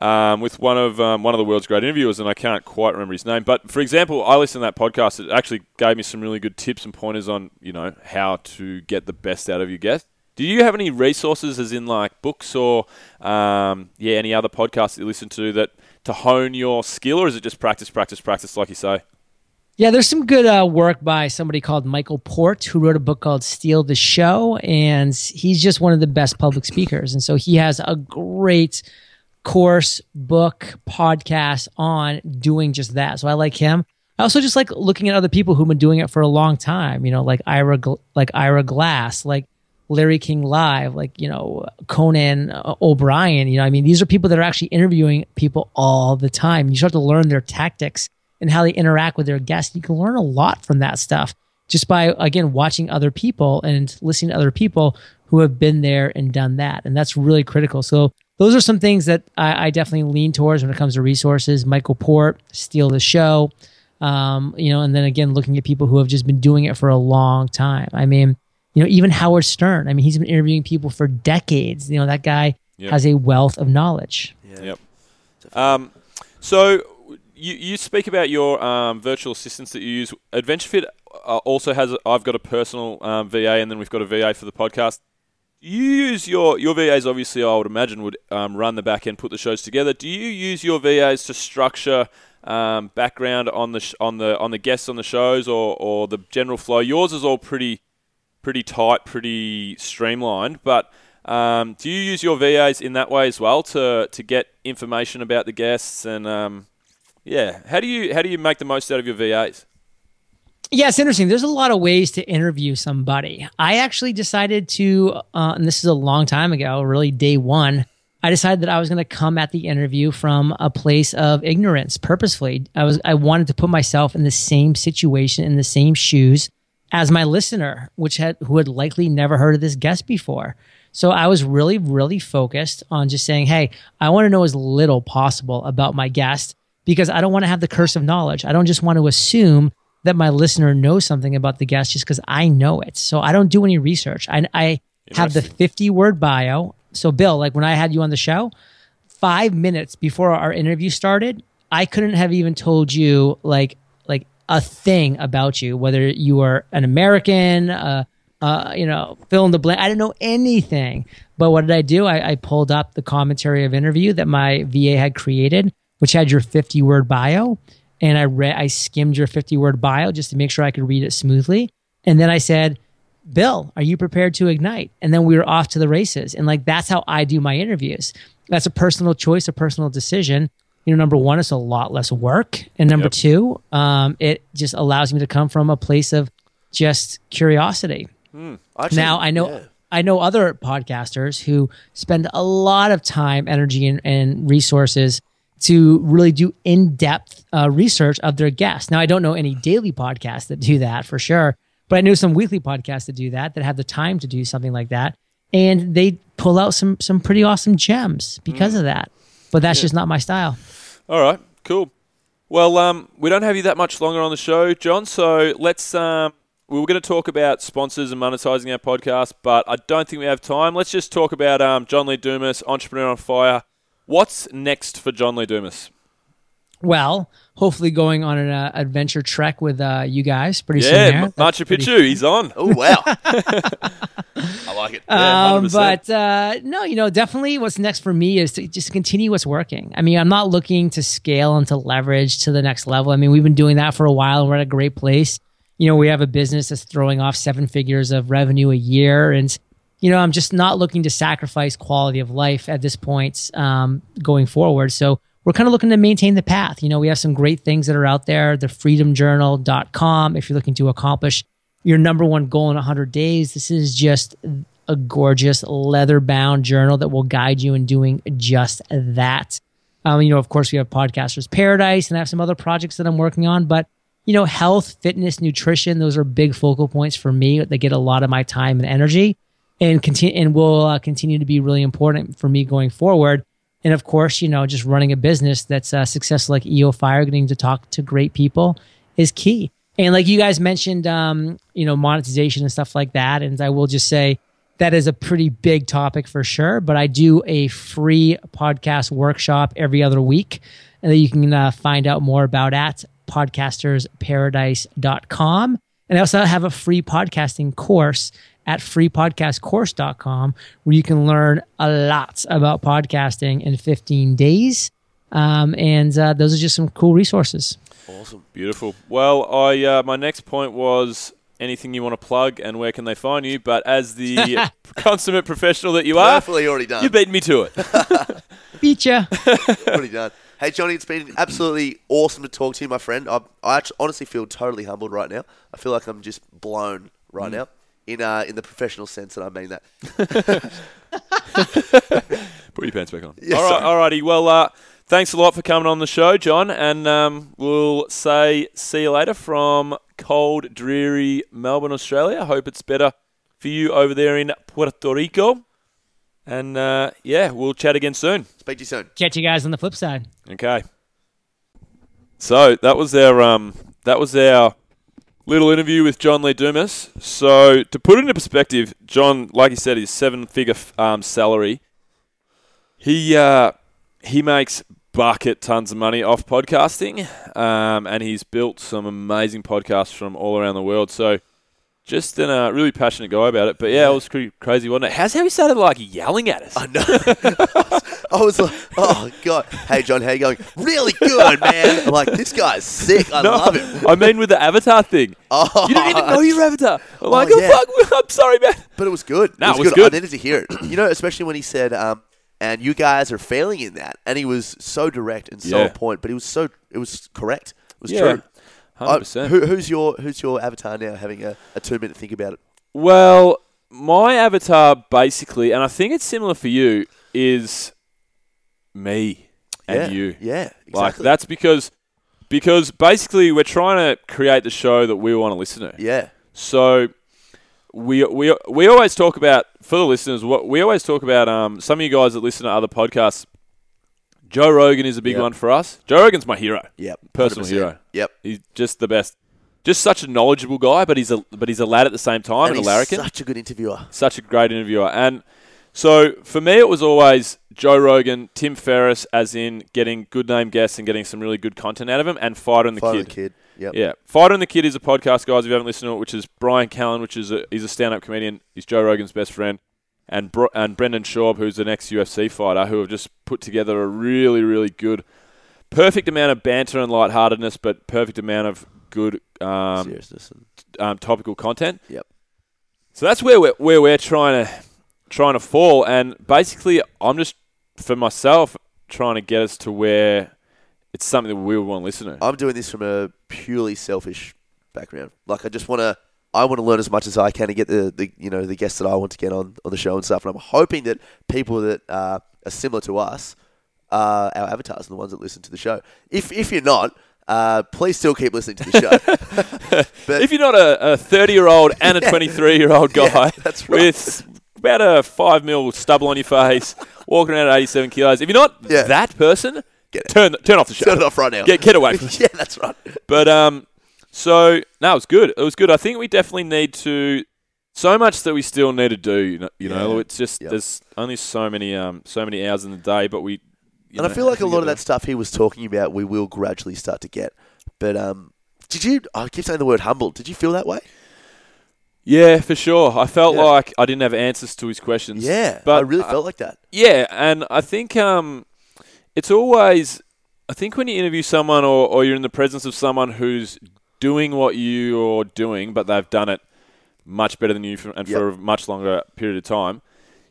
um, with one of um, one of the world's great interviewers, and I can't quite remember his name. But for example, I listened to that podcast. It actually gave me some really good tips and pointers on you know how to get the best out of your guest. Do you have any resources, as in like books or um, yeah, any other podcasts that you listen to that to hone your skill, or is it just practice, practice, practice, like you say? Yeah, there's some good uh, work by somebody called Michael Port, who wrote a book called Steal the Show. And he's just one of the best public speakers. And so he has a great course, book, podcast on doing just that. So I like him. I also just like looking at other people who've been doing it for a long time. You know, like Ira, like Ira Glass, like Larry King Live, like you know Conan uh, O'Brien. You know, I mean, these are people that are actually interviewing people all the time. You start to learn their tactics and how they interact with their guests. You can learn a lot from that stuff just by again watching other people and listening to other people who have been there and done that, and that's really critical. So those are some things that I, I definitely lean towards when it comes to resources. Michael Port, Steal the Show, um, you know, and then again looking at people who have just been doing it for a long time. I mean, you know, even Howard Stern. I mean, he's been interviewing people for decades. You know, that guy Yep. has a wealth of knowledge. Yep. Um, so you, you speak about your um, virtual assistants that you use. AdventureFit uh, also has. I've got a personal um, VA, and then we've got a VA for the podcast. You use your your VAs. Obviously, I would imagine would um, run the back end, put the shows together. Do you use your VAs to structure um, background on the sh- on the on the guests on the shows, or or the general flow? Yours is all pretty pretty tight, pretty streamlined, but. Um, do you use your VAs in that way as well to, to get information about the guests and um, yeah? How do you how do you make the most out of your VAs? Yeah, it's interesting. There's a lot of ways to interview somebody. I actually decided to, uh, and this is a long time ago, really day one. I decided that I was going to come at the interview from a place of ignorance purposefully. I was I wanted to put myself in the same situation, in the same shoes as my listener, which had who had likely never heard of this guest before. So I was really, really focused on just saying, hey, I want to know as little possible about my guest because I don't want to have the curse of knowledge. I don't just want to assume that my listener knows something about the guest just because I know it. So I don't do any research. I, I have the 50 word bio. So, Bill, like when I had you on the show, five minutes before our interview started, I couldn't have even told you like like a thing about you, whether you are an American, uh, uh, you know, fill in the blank. I didn't know anything. But what did I do? I, I pulled up the commentary of interview that my VA had created, which had your 50 word bio. And I read, I skimmed your 50 word bio just to make sure I could read it smoothly. And then I said, Bill, are you prepared to ignite? And then we were off to the races. And like, that's how I do my interviews. That's a personal choice, a personal decision. You know, number one, it's a lot less work. And number Yep. two, um, it just allows me to come from a place of just curiosity. Actually, now I know yeah. I know other podcasters who spend a lot of time, energy, and, and resources to really do in-depth uh, research of their guests. Now I don't know any daily podcasts that do that for sure, but I know some weekly podcasts that do that that have the time to do something like that, and they pull out some some pretty awesome gems because of that. But that's just not my style. All right, cool. Well, um, we don't have you that much longer on the show, John. So let's. Um, we were going to talk about sponsors and monetizing our podcast, but I don't think we have time. Let's just talk about um, John Lee Dumas, Entrepreneur on Fire. What's next for John Lee Dumas? Well, hopefully going on an uh, adventure trek with uh, you guys pretty soon. Yeah. M- Machu pretty- Picchu, he's on. Oh wow, I like it. Yeah, Um, but uh, no, you know, definitely what's next for me is to just continue what's working. I mean, I'm not looking to scale and to leverage to the next level. I mean, we've been doing that for a while we're at a great place. You know, we have a business that's throwing off seven figures of revenue a year. And, you know, I'm just not looking to sacrifice quality of life at this point um, going forward. So we're kind of looking to maintain the path. You know, we have some great things that are out there, the freedomjournal.com. If you're looking to accomplish your number one goal in 100 days, this is just a gorgeous leather bound journal that will guide you in doing just that. Um, you know, of course, we have Podcasters Paradise and I have some other projects that I'm working on, but you know, health, fitness, nutrition, those are big focal points for me. They get a lot of my time and energy and continue and will uh, continue to be really important for me going forward. And of course, you know, just running a business that's uh, successful like EO Fire, getting to talk to great people is key. And like you guys mentioned, um, you know, monetization and stuff like that. And I will just say that is a pretty big topic for sure. But I do a free podcast workshop every other week and that you can uh, find out more about at podcastersparadise.com. And I also have a free podcasting course at freepodcastcourse.com where you can learn a lot about podcasting in 15 days. Um, and uh, those are just some cool resources. Awesome. Beautiful. Well, I uh, my next point was anything you want to plug and where can they find you. But as the consummate professional that you are, Perfectly already done. you beat me to it. Beat ya. what have you done? Hey, Johnny, it's been absolutely awesome to talk to you, my friend. I, I actually, honestly feel totally humbled right now. I feel like I'm just blown Mm. right now in uh, in the professional sense that I mean that. Put your pants back on. Yeah, all right, sorry. alrighty. Well, uh, thanks a lot for coming on the show, John, and um, we'll say see you later from cold, dreary Melbourne, Australia. Hope it's better for you over there in Puerto Rico. And uh, yeah, we'll chat again soon. Speak to you soon. Catch you guys on the flip side. Okay. So that was our um, that was our little interview with John Lee Dumas. So to put it into perspective, John, like he said, his seven-figure um, salary. He uh, he makes bucket tons of money off podcasting, um, and he's built some amazing podcasts from all around the world. So. Just in a really passionate guy about it, but yeah, it was pretty crazy, wasn't it? How's how he started like yelling at us? I know. I was like, oh god. Hey, John, how you going? Really good, man. I'm like, this guy's sick. I No, love him. I mean with the avatar thing. Oh, You didn't even know your avatar. I'm like, Oh, oh, yeah. fuck, I'm sorry, man. But it was good. No, it was, it was good. good. I needed to hear it. You know, especially when he said, um, "And you guys are failing in that," and he was so direct and so Yeah. on point. But he was so it was correct. It was Yeah, true. Hundred Uh, percent. who, who's your Who's your avatar now? Having a, a two minute think about it. Well, my avatar basically, and I think it's similar for you, is me and yeah. you. Yeah, exactly. Like that's because because basically we're trying to create the show that we want to listen to. Yeah, So we we we always talk about for the listeners. What we always talk about. Um, some of you guys that listen to other podcasts. Joe Rogan is a big Yep. one for us. Joe Rogan's my hero. Yep. Personal 100%. hero. Yep. He's just the best. Just such a knowledgeable guy, but he's a but he's a lad at the same time and and, a larrikin. such a good interviewer. Such a great interviewer. And so for me, it was always Joe Rogan, Tim Ferriss, as in getting good name guests and getting some really good content out of him, and Fighter and the Fighter Kid. the kid. Yep. Yeah, Fighter and the Kid is a podcast, guys. If you haven't listened to it, which is Brian Callen, which is a, he's a stand-up comedian. He's Joe Rogan's best friend, and Bro- and Brendan Schaub, who's an ex-UFC fighter, who have just put together a really, really good, perfect amount of banter and lightheartedness, but perfect amount of good um, Seriousness. And, um, topical content. Yep. So that's where we're where we're trying to trying to fall, and basically, I'm just for myself trying to get us to where it's something that we would want to listen to. I'm doing this from a purely selfish background. Like I just want to. I want to learn as much as I can to get the, the you know the guests that I want to get on, on the show and stuff. And I'm hoping that people that uh, are similar to us are our avatars and the ones that listen to the show. If if you're not, uh, please still keep listening to the show. but if you're not a 30 year old and a 23 year old guy Yeah, that's right. with about a five mil stubble on your face, walking around at 87 kilos, if you're not Yeah. that person, Get turn turn off the show. turn it off right now. Get get away from it. yeah, that's right. But um, so no, it was good. It was good. I think we definitely need to. So much that we still need to do. You know, you know Yeah. it's just Yep. there's only so many um so many hours in the day, but we. And I feel like a lot of that stuff he was talking about, we will gradually start to get. But um, did you? I keep saying the word humble. Did you feel that way? Yeah, for sure. I felt Yeah. like I didn't have answers to his questions. Yeah, but I really felt like that. Yeah, and I think um, it's always. I think when you interview someone or, or you're in the presence of someone who's doing what you're doing, but they've done it much better than you for, and for a much longer period of time,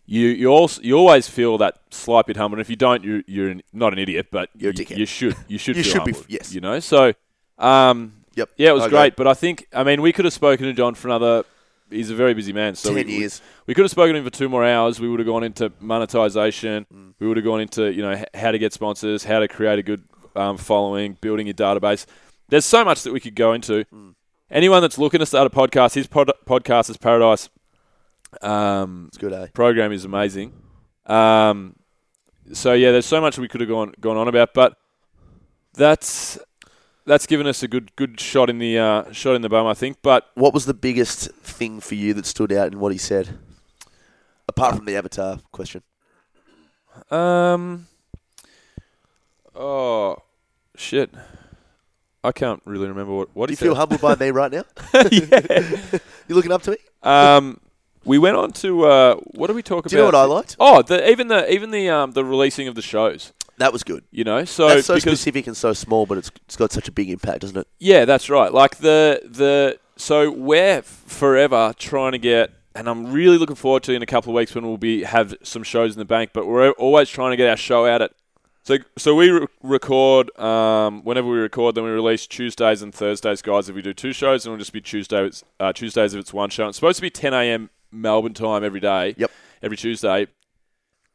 you you also you always feel that slight bit humble. And if you don't, you you're not an idiot, but You're you, you should you should You feel should be- yes. You know, so um, Yep. yeah, it was agree. great. But I think I mean we could have spoken to John for another. He's a very busy man. So Ten we, we- years. we could have spoken to him for two more hours. We would have gone into monetization. Mm. We would have gone into you know how to get sponsors, how to create a good um, following, building your database. There's so much that we could go into. Mm. Anyone that's looking to start a podcast, his pod- podcast is Paradise. Um, It's good, eh? program is amazing. Um, so yeah, there's so much we could have gone gone on about, but that's that's given us a good good shot in the uh, shot in the bum, I think. But What was the biggest thing for you that stood out in what he said? Apart from the avatar question. Um. Oh, shit! I can't really remember what what Do you feel said. humbled by me right now? You looking up to me? Um, we went on to uh, what did we talk about? Do you know what I liked? Oh, the, even the even the um the releasing of the shows. That was good. You know, so That's so because specific and so small, but it's it's got such a big impact, doesn't it? Yeah, that's right. Like the the so we're forever trying to get, and I'm really looking forward to in a couple of weeks when we'll be have some shows in the bank. But we're always trying to get our show out at So, so we re- record um, whenever we record. Then we release Tuesdays and Thursdays, guys. If we do two shows, it'll just be Tuesdays. Uh, Tuesdays if it's one show. It's supposed to be 10 a.m. Melbourne time every day. Yep. Every Tuesday,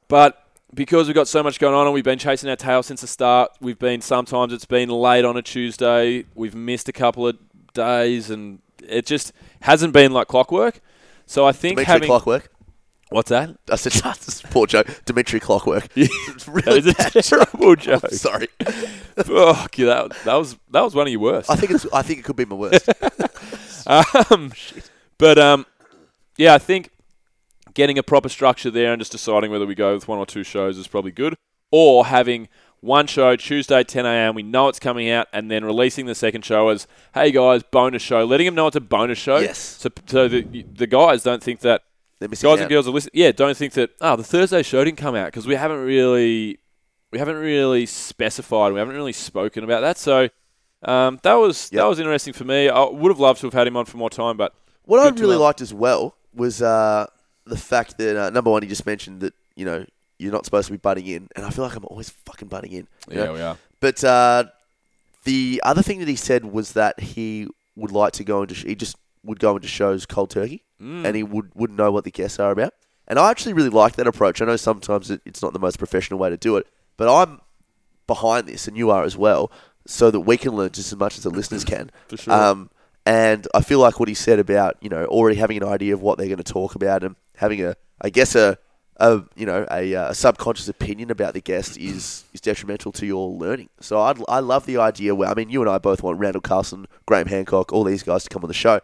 but because we've got so much going on and we've been chasing our tail since the start, we've been sometimes it's been late on a Tuesday. We've missed a couple of days, and it just hasn't been like clockwork. So I think Dimitri having Clockwork. What's that? I said, that's a poor joke. Dimitri Clockwork. It's really That is a bad joke. terrible joke. Sorry. Fuck, yeah, that, that was that was one of your worst. I think it's. I think it could be my worst. Um, but um, yeah, I think getting a proper structure there and just deciding whether we go with one or two shows is probably good, or having one show Tuesday 10 a.m. We know it's coming out, and then releasing the second show as, "Hey guys, bonus show," letting them know it's a bonus show. Yes. So, so the the guys don't think that guys out. and girls are listening. Yeah, don't think that. Oh, the Thursday show didn't come out because we haven't really we haven't really specified. We haven't really spoken about that. So. Um, that was Yep. that was interesting for me. I would have loved to have had him on for more time, but What I really liked as well was uh, the fact that uh, number one, he just mentioned that you know you're not supposed to be butting in, and I feel like I'm always fucking butting in. Yeah, know? we are. But uh, the other thing that he said was that he would like to go into sh- he just would go into shows cold turkey, Mm. and he would wouldn't know what the guests are about. And I actually really like that approach. I know sometimes it, it's not the most professional way to do it, but I'm behind this, and you are as well, so that we can learn just as much as the listeners can. For sure. Um, and I feel like what he said about you know already having an idea of what they're going to talk about and having a I guess a a you know a, uh, a subconscious opinion about the guest is is detrimental to your learning. So I I love the idea where I mean you and I both want Randall Carlson, Graham Hancock, all these guys to come on the show,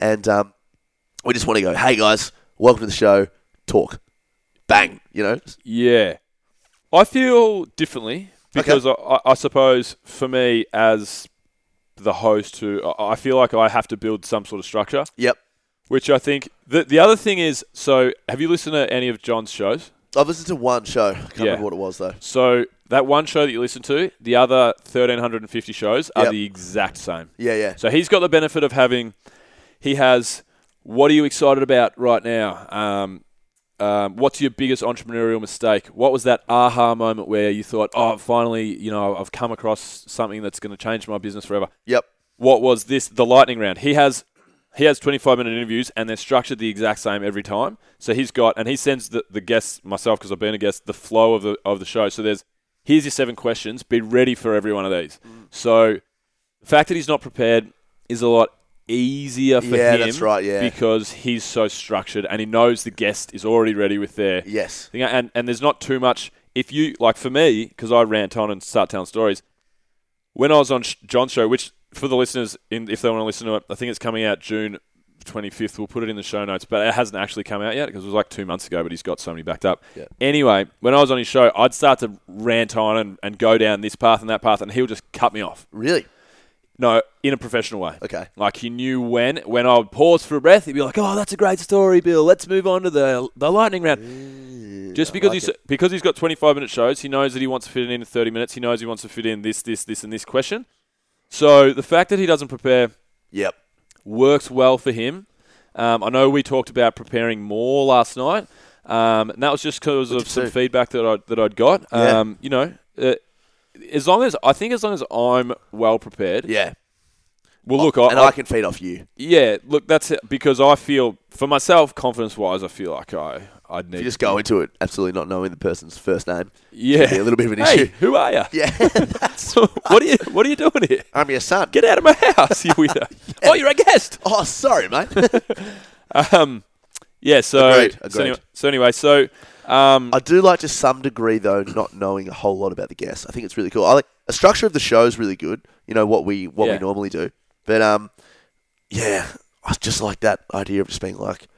and um, we just want to go, hey guys, welcome to the show, talk, bang, you know, Yeah, I feel differently because I, I, I suppose for me as the host, who I I feel like I have to build some sort of structure. Yep. Which I think the the other thing is. So, have you listened to any of John's shows? I've listened to one show. I can't Yeah. remember what it was though. So that one show that you listen to, the other thirteen hundred and fifty shows are Yep. the exact same. Yeah, yeah. So he's got the benefit of having. He has. What are you excited about right now? Um, um, what's your biggest entrepreneurial mistake? What was that aha moment where you thought, "Oh, finally, you know, I've come across something that's going to change my business forever." Yep. What was this? The lightning round. He has. He has 25 minute interviews and they're structured the exact same every time. So he's got, and he sends the, the guests, myself, because I've been a guest, the flow of the, of the show. So there's, here's your seven questions. Be ready for every one of these. So the fact that he's not prepared is a lot easier for Yeah, him. that's right, yeah. Because he's so structured and he knows the guest is already ready with their Yes. thing. And, and there's not too much. If you, like for me, because I rant on and start telling stories, when I was on John's show, which for the listeners, in, if they want to listen to it, I think it's coming out June 25th. We'll put it in the show notes, but it hasn't actually come out yet because it was like two months ago, but he's got so many backed up. Yeah. Anyway, when I was on his show, I'd start to rant on and, and go down this path and that path, and he'll just cut me off. Really? No, in a professional way. Okay. Like he knew when. When I would pause for a breath, he'd be like, "Oh, that's a great story, Bill. Let's move on to the the lightning round." Just because like he's it. because he's got 25 minute shows, he knows that he wants to fit it in in 30 minutes. He knows he wants to fit in this, this, this, and this question. So the fact that he doesn't prepare Yep. works well for him. Um, I know we talked about preparing more last night, um, and that was just because of some do? feedback that I that I'd got. Yeah. Um, you know, uh, as long as I think as long as I'm well prepared. Yeah. Well, look, I, and I can feed off you. yeah, look, that's it. Because I feel, for myself, confidence wise, I feel like I, I'd need If you just go into it absolutely not knowing the person's first name. Yeah, be a little bit of an hey, issue. who are you? Yeah, that's. what are you? What are you doing here? I'm your son. Get out of my house, you weirdo! Oh, you're a guest. Oh, sorry, mate. Um, yeah. So, Agreed, so agreed. anyway, so anyway, so um, I do like to some degree though not knowing a whole lot about the guests. I think it's really cool. I like a structure of the show is really good. You know what we what Yeah. we normally do, but um, yeah, I just like that idea of just being like,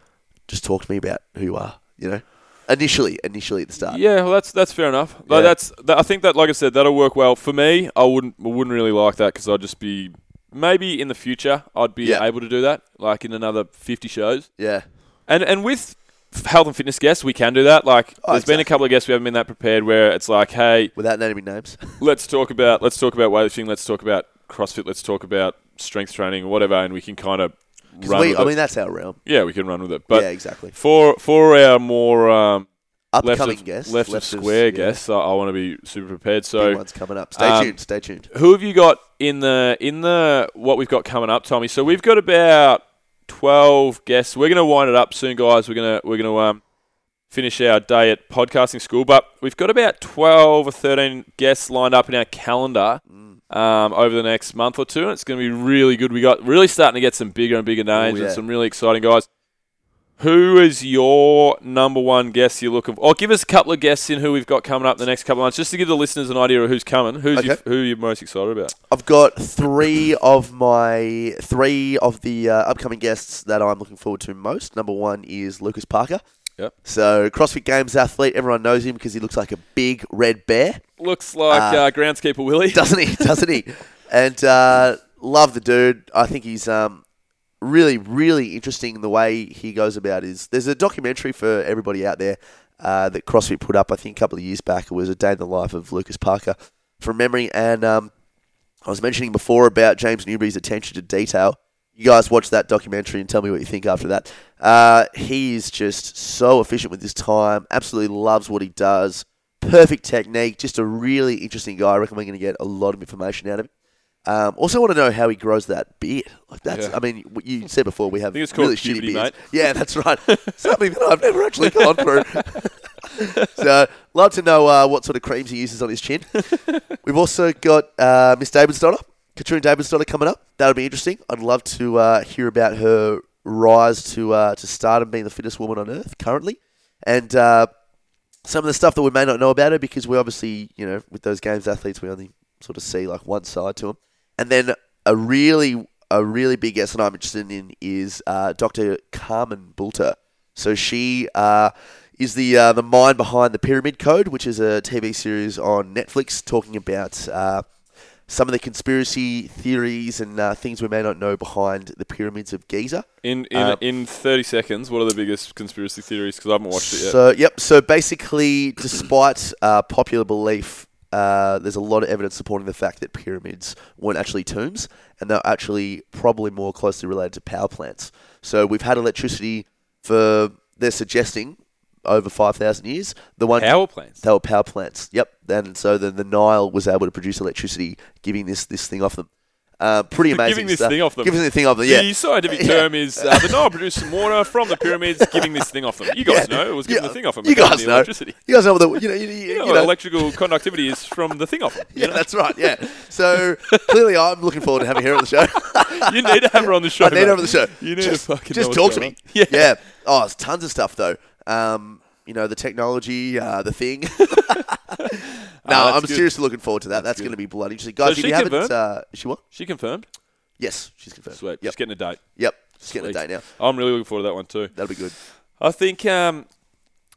just talk to me about who you are. You know, initially, initially at the start. yeah, well, that's that's fair enough. Like, Yeah. That's that, I think that, like I said, that'll work well for me. I wouldn't I wouldn't really like that because I'd just be maybe in the future I'd be Yeah. able to do that, like in another fifty shows. Yeah. And and with health and fitness guests, we can do that. Like, Oh, there's been a couple of guests we haven't been that prepared where it's like, hey, Without naming names. let's talk about let's talk about weightlifting, let's talk about CrossFit, let's talk about strength training or whatever, and we can kind of run we, I it. mean, that's our realm. yeah, we can run with it. But yeah, exactly. for for our more um, upcoming of, guest, left, left of square yeah. guests. I, I want to be super prepared. Big So one's coming up. Stay um, tuned. Stay tuned. who have you got in the in the what we've got coming up, Tommy? So we've got about twelve guests. We're going to wind it up soon, guys. We're gonna we're gonna um, finish our day at podcasting school, but we've got about twelve or thirteen guests lined up in our calendar. Um, over the next month or two, and it's going to be really good. We got really starting to get some bigger and bigger names yeah. and some really exciting guys. Who is your number one guest you're looking for? Or give us a couple of guests in who we've got coming up the next couple of months, just to give the listeners an idea of who's coming. Who's Okay. your, who you're most excited about? I've got three of my three of the uh, upcoming guests that I'm looking forward to most. Number one is Lucas Parker. Yep. So CrossFit Games athlete. Everyone knows him because he looks like a big red bear, Looks like Uh, uh, groundskeeper Willie. doesn't he? doesn't he? And uh, love the dude. I think he's um, really, really interesting the way he goes about is There's a documentary for everybody out there uh, that CrossFit put up. I think a couple of years back. It was a day in the life of Lucas Parker, from memory. And um, I was mentioning before about James Newbury's attention to detail. You guys watch that documentary and tell me what you think after that. Uh, he is just so efficient with his time. Absolutely loves what he does. Perfect technique. Just a really interesting guy. I reckon we're going to get a lot of information out of him. Um, also, want to know how he grows that beard. Like that's. Yeah. I mean, you said before we have think it's called really shitty beards. mate. Yeah, that's right. Something that I've never actually gone through. so, love to know uh, what sort of creams he uses on his chin. We've also got uh, Miss Davidsdottir, Katrina Davidsdottir, coming up. That'll be interesting. I'd love to uh, hear about her rise to uh, to stardom, being the fittest woman on earth currently, and uh, some of the stuff that we may not know about her because we obviously, you know, with those games athletes, we only sort of see like one side to them. And then a really a really big guest that I'm interested in is uh, Dr. Carmen Boulter. So she uh, is the uh, the mind behind the Pyramid Code, which is a TV series on Netflix talking about uh, some of the conspiracy theories and uh, things we may not know behind the pyramids of Giza. In in, Um, in 30 seconds, what are the biggest conspiracy theories? Because I haven't watched it yet. So yep. So basically, despite uh, popular belief, uh, there's a lot of evidence supporting the fact that pyramids weren't actually tombs, and they're actually probably more closely related to power plants. So we've had electricity for they're suggesting over five thousand years. The one Power plants. they were power plants. Yep. And so then the Nile was able to produce electricity, giving this this thing off them. Uh, pretty amazing. Giving this stuff. thing off them. Giving the thing off them. Yeah. The scientific Yeah. term is uh, the Nile produced some water from the pyramids, giving this thing off them. You guys know it was giving Yeah. the thing off them. You it gave them guys the know. Electricity. You guys know what the you know you, you, You know, know electrical conductivity is from the thing off them. Yeah, that's right. Yeah. So clearly, I'm looking forward to having her on the show. You need to have her on the show. I need mate. her on the show. You need just, to fucking just talk to me. on. Yeah. Yeah. Oh, it's tons of stuff though. Um, you know, the technology, uh, the thing. No, that's I'm good. seriously looking forward to that. That's, going to be bloody interesting, guys. So if she you haven't, confirmed? uh, is she what? She confirmed. Yes, she's confirmed. Sweet. Yep. Just getting a date. Yep. Just getting a Sweet. date now. I'm really looking forward to that one too. That'll be good. I think um,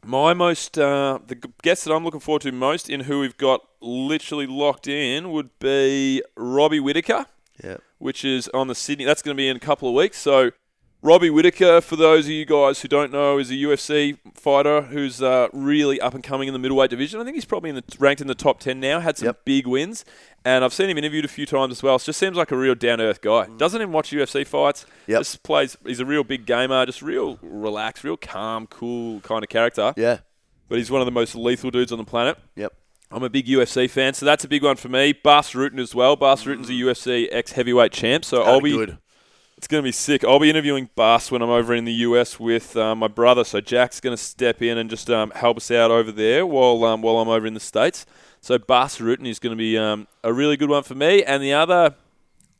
my most uh, the g- guest that I'm looking forward to most in who we've got literally locked in would be Robbie Whittaker, Yeah. which is on the Sydney. That's going to be in a couple of weeks. So. Robbie Whittaker, for those of you guys who don't know, is a UFC fighter who's uh, really up and coming in the middleweight division. I think he's probably in the, ranked in the top 10 now, had some Yep. big wins, and I've seen him interviewed a few times as well. So just seems like a real down to earth guy. Doesn't even watch UFC fights. Yep. Just plays, he's a real big gamer, just real relaxed, real calm, cool kind of character. Yeah. But he's one of the most lethal dudes on the planet. Yep. I'm a big UFC fan, so that's a big one for me. Bas Rutten as well. Bas Rutten's a UFC ex heavyweight champ, so I'll be be good. It's going to be sick. I'll be interviewing Bas when I'm over in the US with uh, my brother. So Jack's going to step in and just um, help us out over there while um, while I'm over in the states. So Bas Rutten is going to be um, a really good one for me. And the other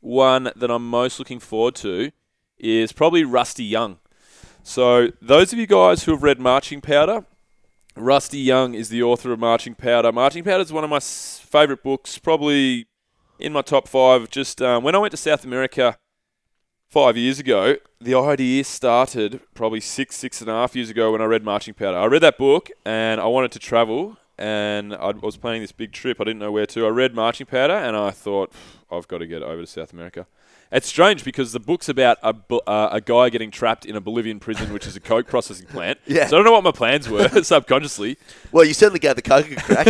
one that I'm most looking forward to is probably Rusty Young. So those of you guys who have read Marching Powder, Rusty Young is the author of Marching Powder. Marching Powder is one of my favourite books, probably in my top five. Just um, when I went to South America five years ago, the idea started probably six, six and a half years ago when I read Marching Powder. I read that book and I wanted to travel, and I was planning this big trip. I didn't know where to. I read Marching Powder, and I thought, I've got to get over to South America. It's strange because the book's about a, uh, a guy getting trapped in a Bolivian prison, which is a coke processing plant. Yeah. So I don't know what my plans were subconsciously. Well, you certainly got the coke crack.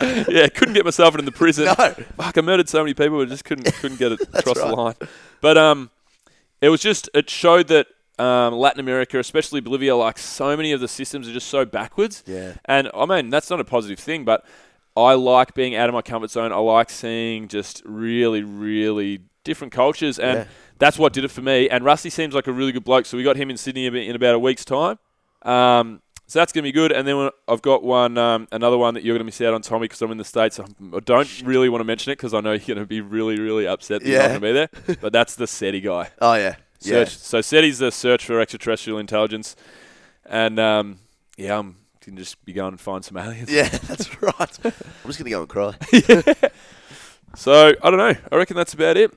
yeah, couldn't get myself into the prison. No. Fuck, I murdered so many people, but just couldn't couldn't get it across right. the line. But um, it was just it showed that um, Latin America, especially Bolivia, like so many of the systems are just so backwards. Yeah. And I mean, that's not a positive thing, but I like being out of my comfort zone. I like seeing just really, really different cultures, and Yeah. that's what did it for me. And Rusty seems like a really good bloke, so we got him in Sydney in in about a week's time. Um, so that's going to be good. And then I've got one, um, another one that you're going to miss out on, Tommy, because I'm in the States. I don't really want to mention it because I know you're going to be really, really upset that you're Yeah. not going to be there. But that's the SETI guy. Oh yeah. Yeah. So SETI's the search for extraterrestrial intelligence. And um, yeah, I'm can just be going and find some aliens. Yeah, that's right. I'm just gonna go and cry. So I don't know. I reckon that's about it.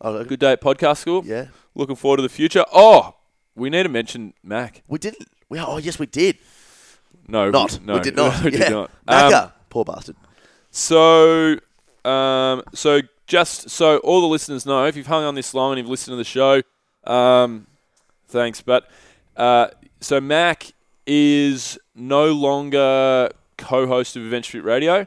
Oh, Good day at podcast school. Yeah. Looking forward to the future. Oh, we need to mention Mac. We didn't. We, oh yes, we did. No, Not. We, no, we did not. we yeah. did not. Um, poor bastard. So, um, so just so all the listeners know, if you've hung on this long and you've listened to the show, um, thanks. But uh, so Mac is no longer co-host of Adventure Fit Radio.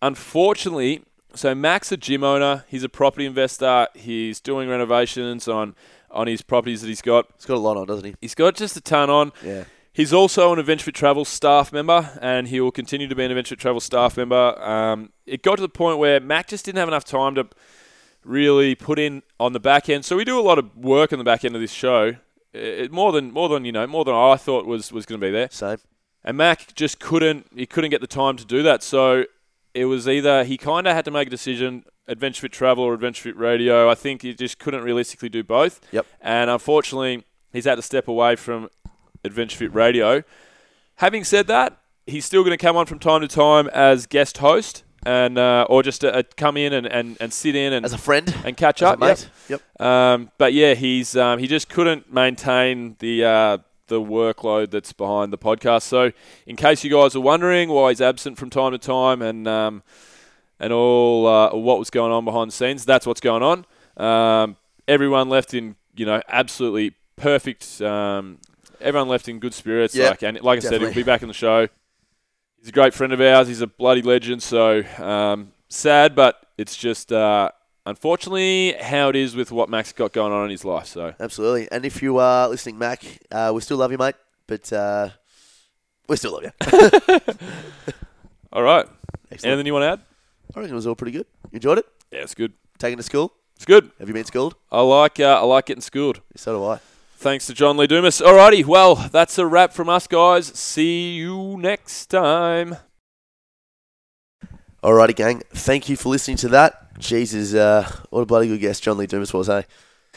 Unfortunately, so Mac's a gym owner. He's a property investor. He's doing renovations on on his properties that he's got. He's got a lot on, doesn't he? He's got just a ton on. Yeah. He's also an Adventure Fit Travel staff member, and he will continue to be an Adventure Travel staff member. Um, it got to the point where Mac just didn't have enough time to really put in on the back end. So we do a lot of work on the back end of this show, it, more than more than you know, more than I thought was was going to be there. Same. And Mac just couldn't he couldn't get the time to do that. So it was either he kind of had to make a decision, Adventure Fit Travel or Adventure Fit Radio. I think he just couldn't realistically do both. Yep. And unfortunately, he's had to step away from Adventure Fit Radio. Having said that, he's still going to come on from time to time as guest host and uh, or just uh, come in and, and, and sit in and As a friend. and catch a up. mate. Yep. Yep. Um, but yeah, he's um, he just couldn't maintain the uh, the workload that's behind the podcast. So, in case you guys are wondering why he's absent from time to time and um, and all uh, what was going on behind the scenes, that's what's going on. Um, everyone left in you know absolutely perfect. Everyone left in good spirits. Yep, like and like I said, he'll be back in the show. He's a great friend of ours. He's a bloody legend. So um, sad, but it's just uh, unfortunately how it is with what Mac's got going on in his life. So Absolutely. And if you are listening, Mac, uh, we still love you, mate. But uh, we still love you. all right, Excellent. anything you want to add? I reckon it was all pretty good. You enjoyed it? Yeah, it's good. Taking to school? It's good. Have you been schooled? I like uh, I like getting schooled. So do I. Thanks to John Lee Dumas. Alrighty, well that's a wrap from us guys. See you next time. Alrighty, gang. Thank you for listening to that. Jesus, uh, what a bloody good guest John Lee Dumas was, eh?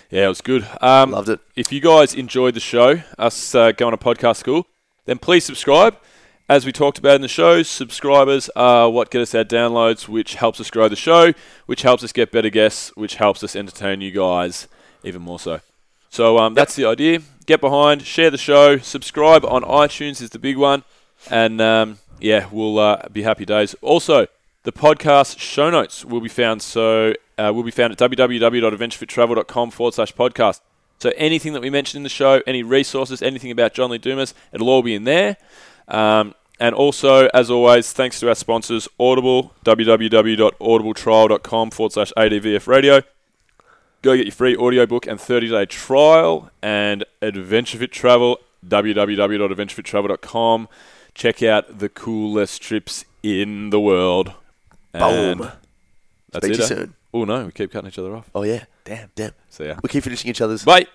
Yeah, it was good. Um, Loved it. If you guys enjoyed the show, us uh, going to podcast school, then please subscribe. As we talked about in the show, subscribers are what get us our downloads, which helps us grow the show, which helps us get better guests, which helps us entertain you guys even more so. So um, that's the idea. Get behind, share the show, subscribe on iTunes is the big one, and um, yeah, we'll uh, be happy days. Also, the podcast show notes will be found so uh, will be found at www.adventurefittravel.com forward slash podcast. So anything that we mentioned in the show, any resources, anything about John Lee Dumas, it'll all be in there. Um, and also, as always, thanks to our sponsors, Audible, www.audibletrial.com forward slash ADVF radio. Go get your free audiobook and 30 day trial. And Adventure Fit Travel, www.adventurefittravel.com. Check out the coolest trips in the world. And Boom. That's Speak it. to you eh? soon. Oh no, we keep cutting each other off. Oh, yeah. Damn, damn. So yeah. We keep finishing each other's. Bye.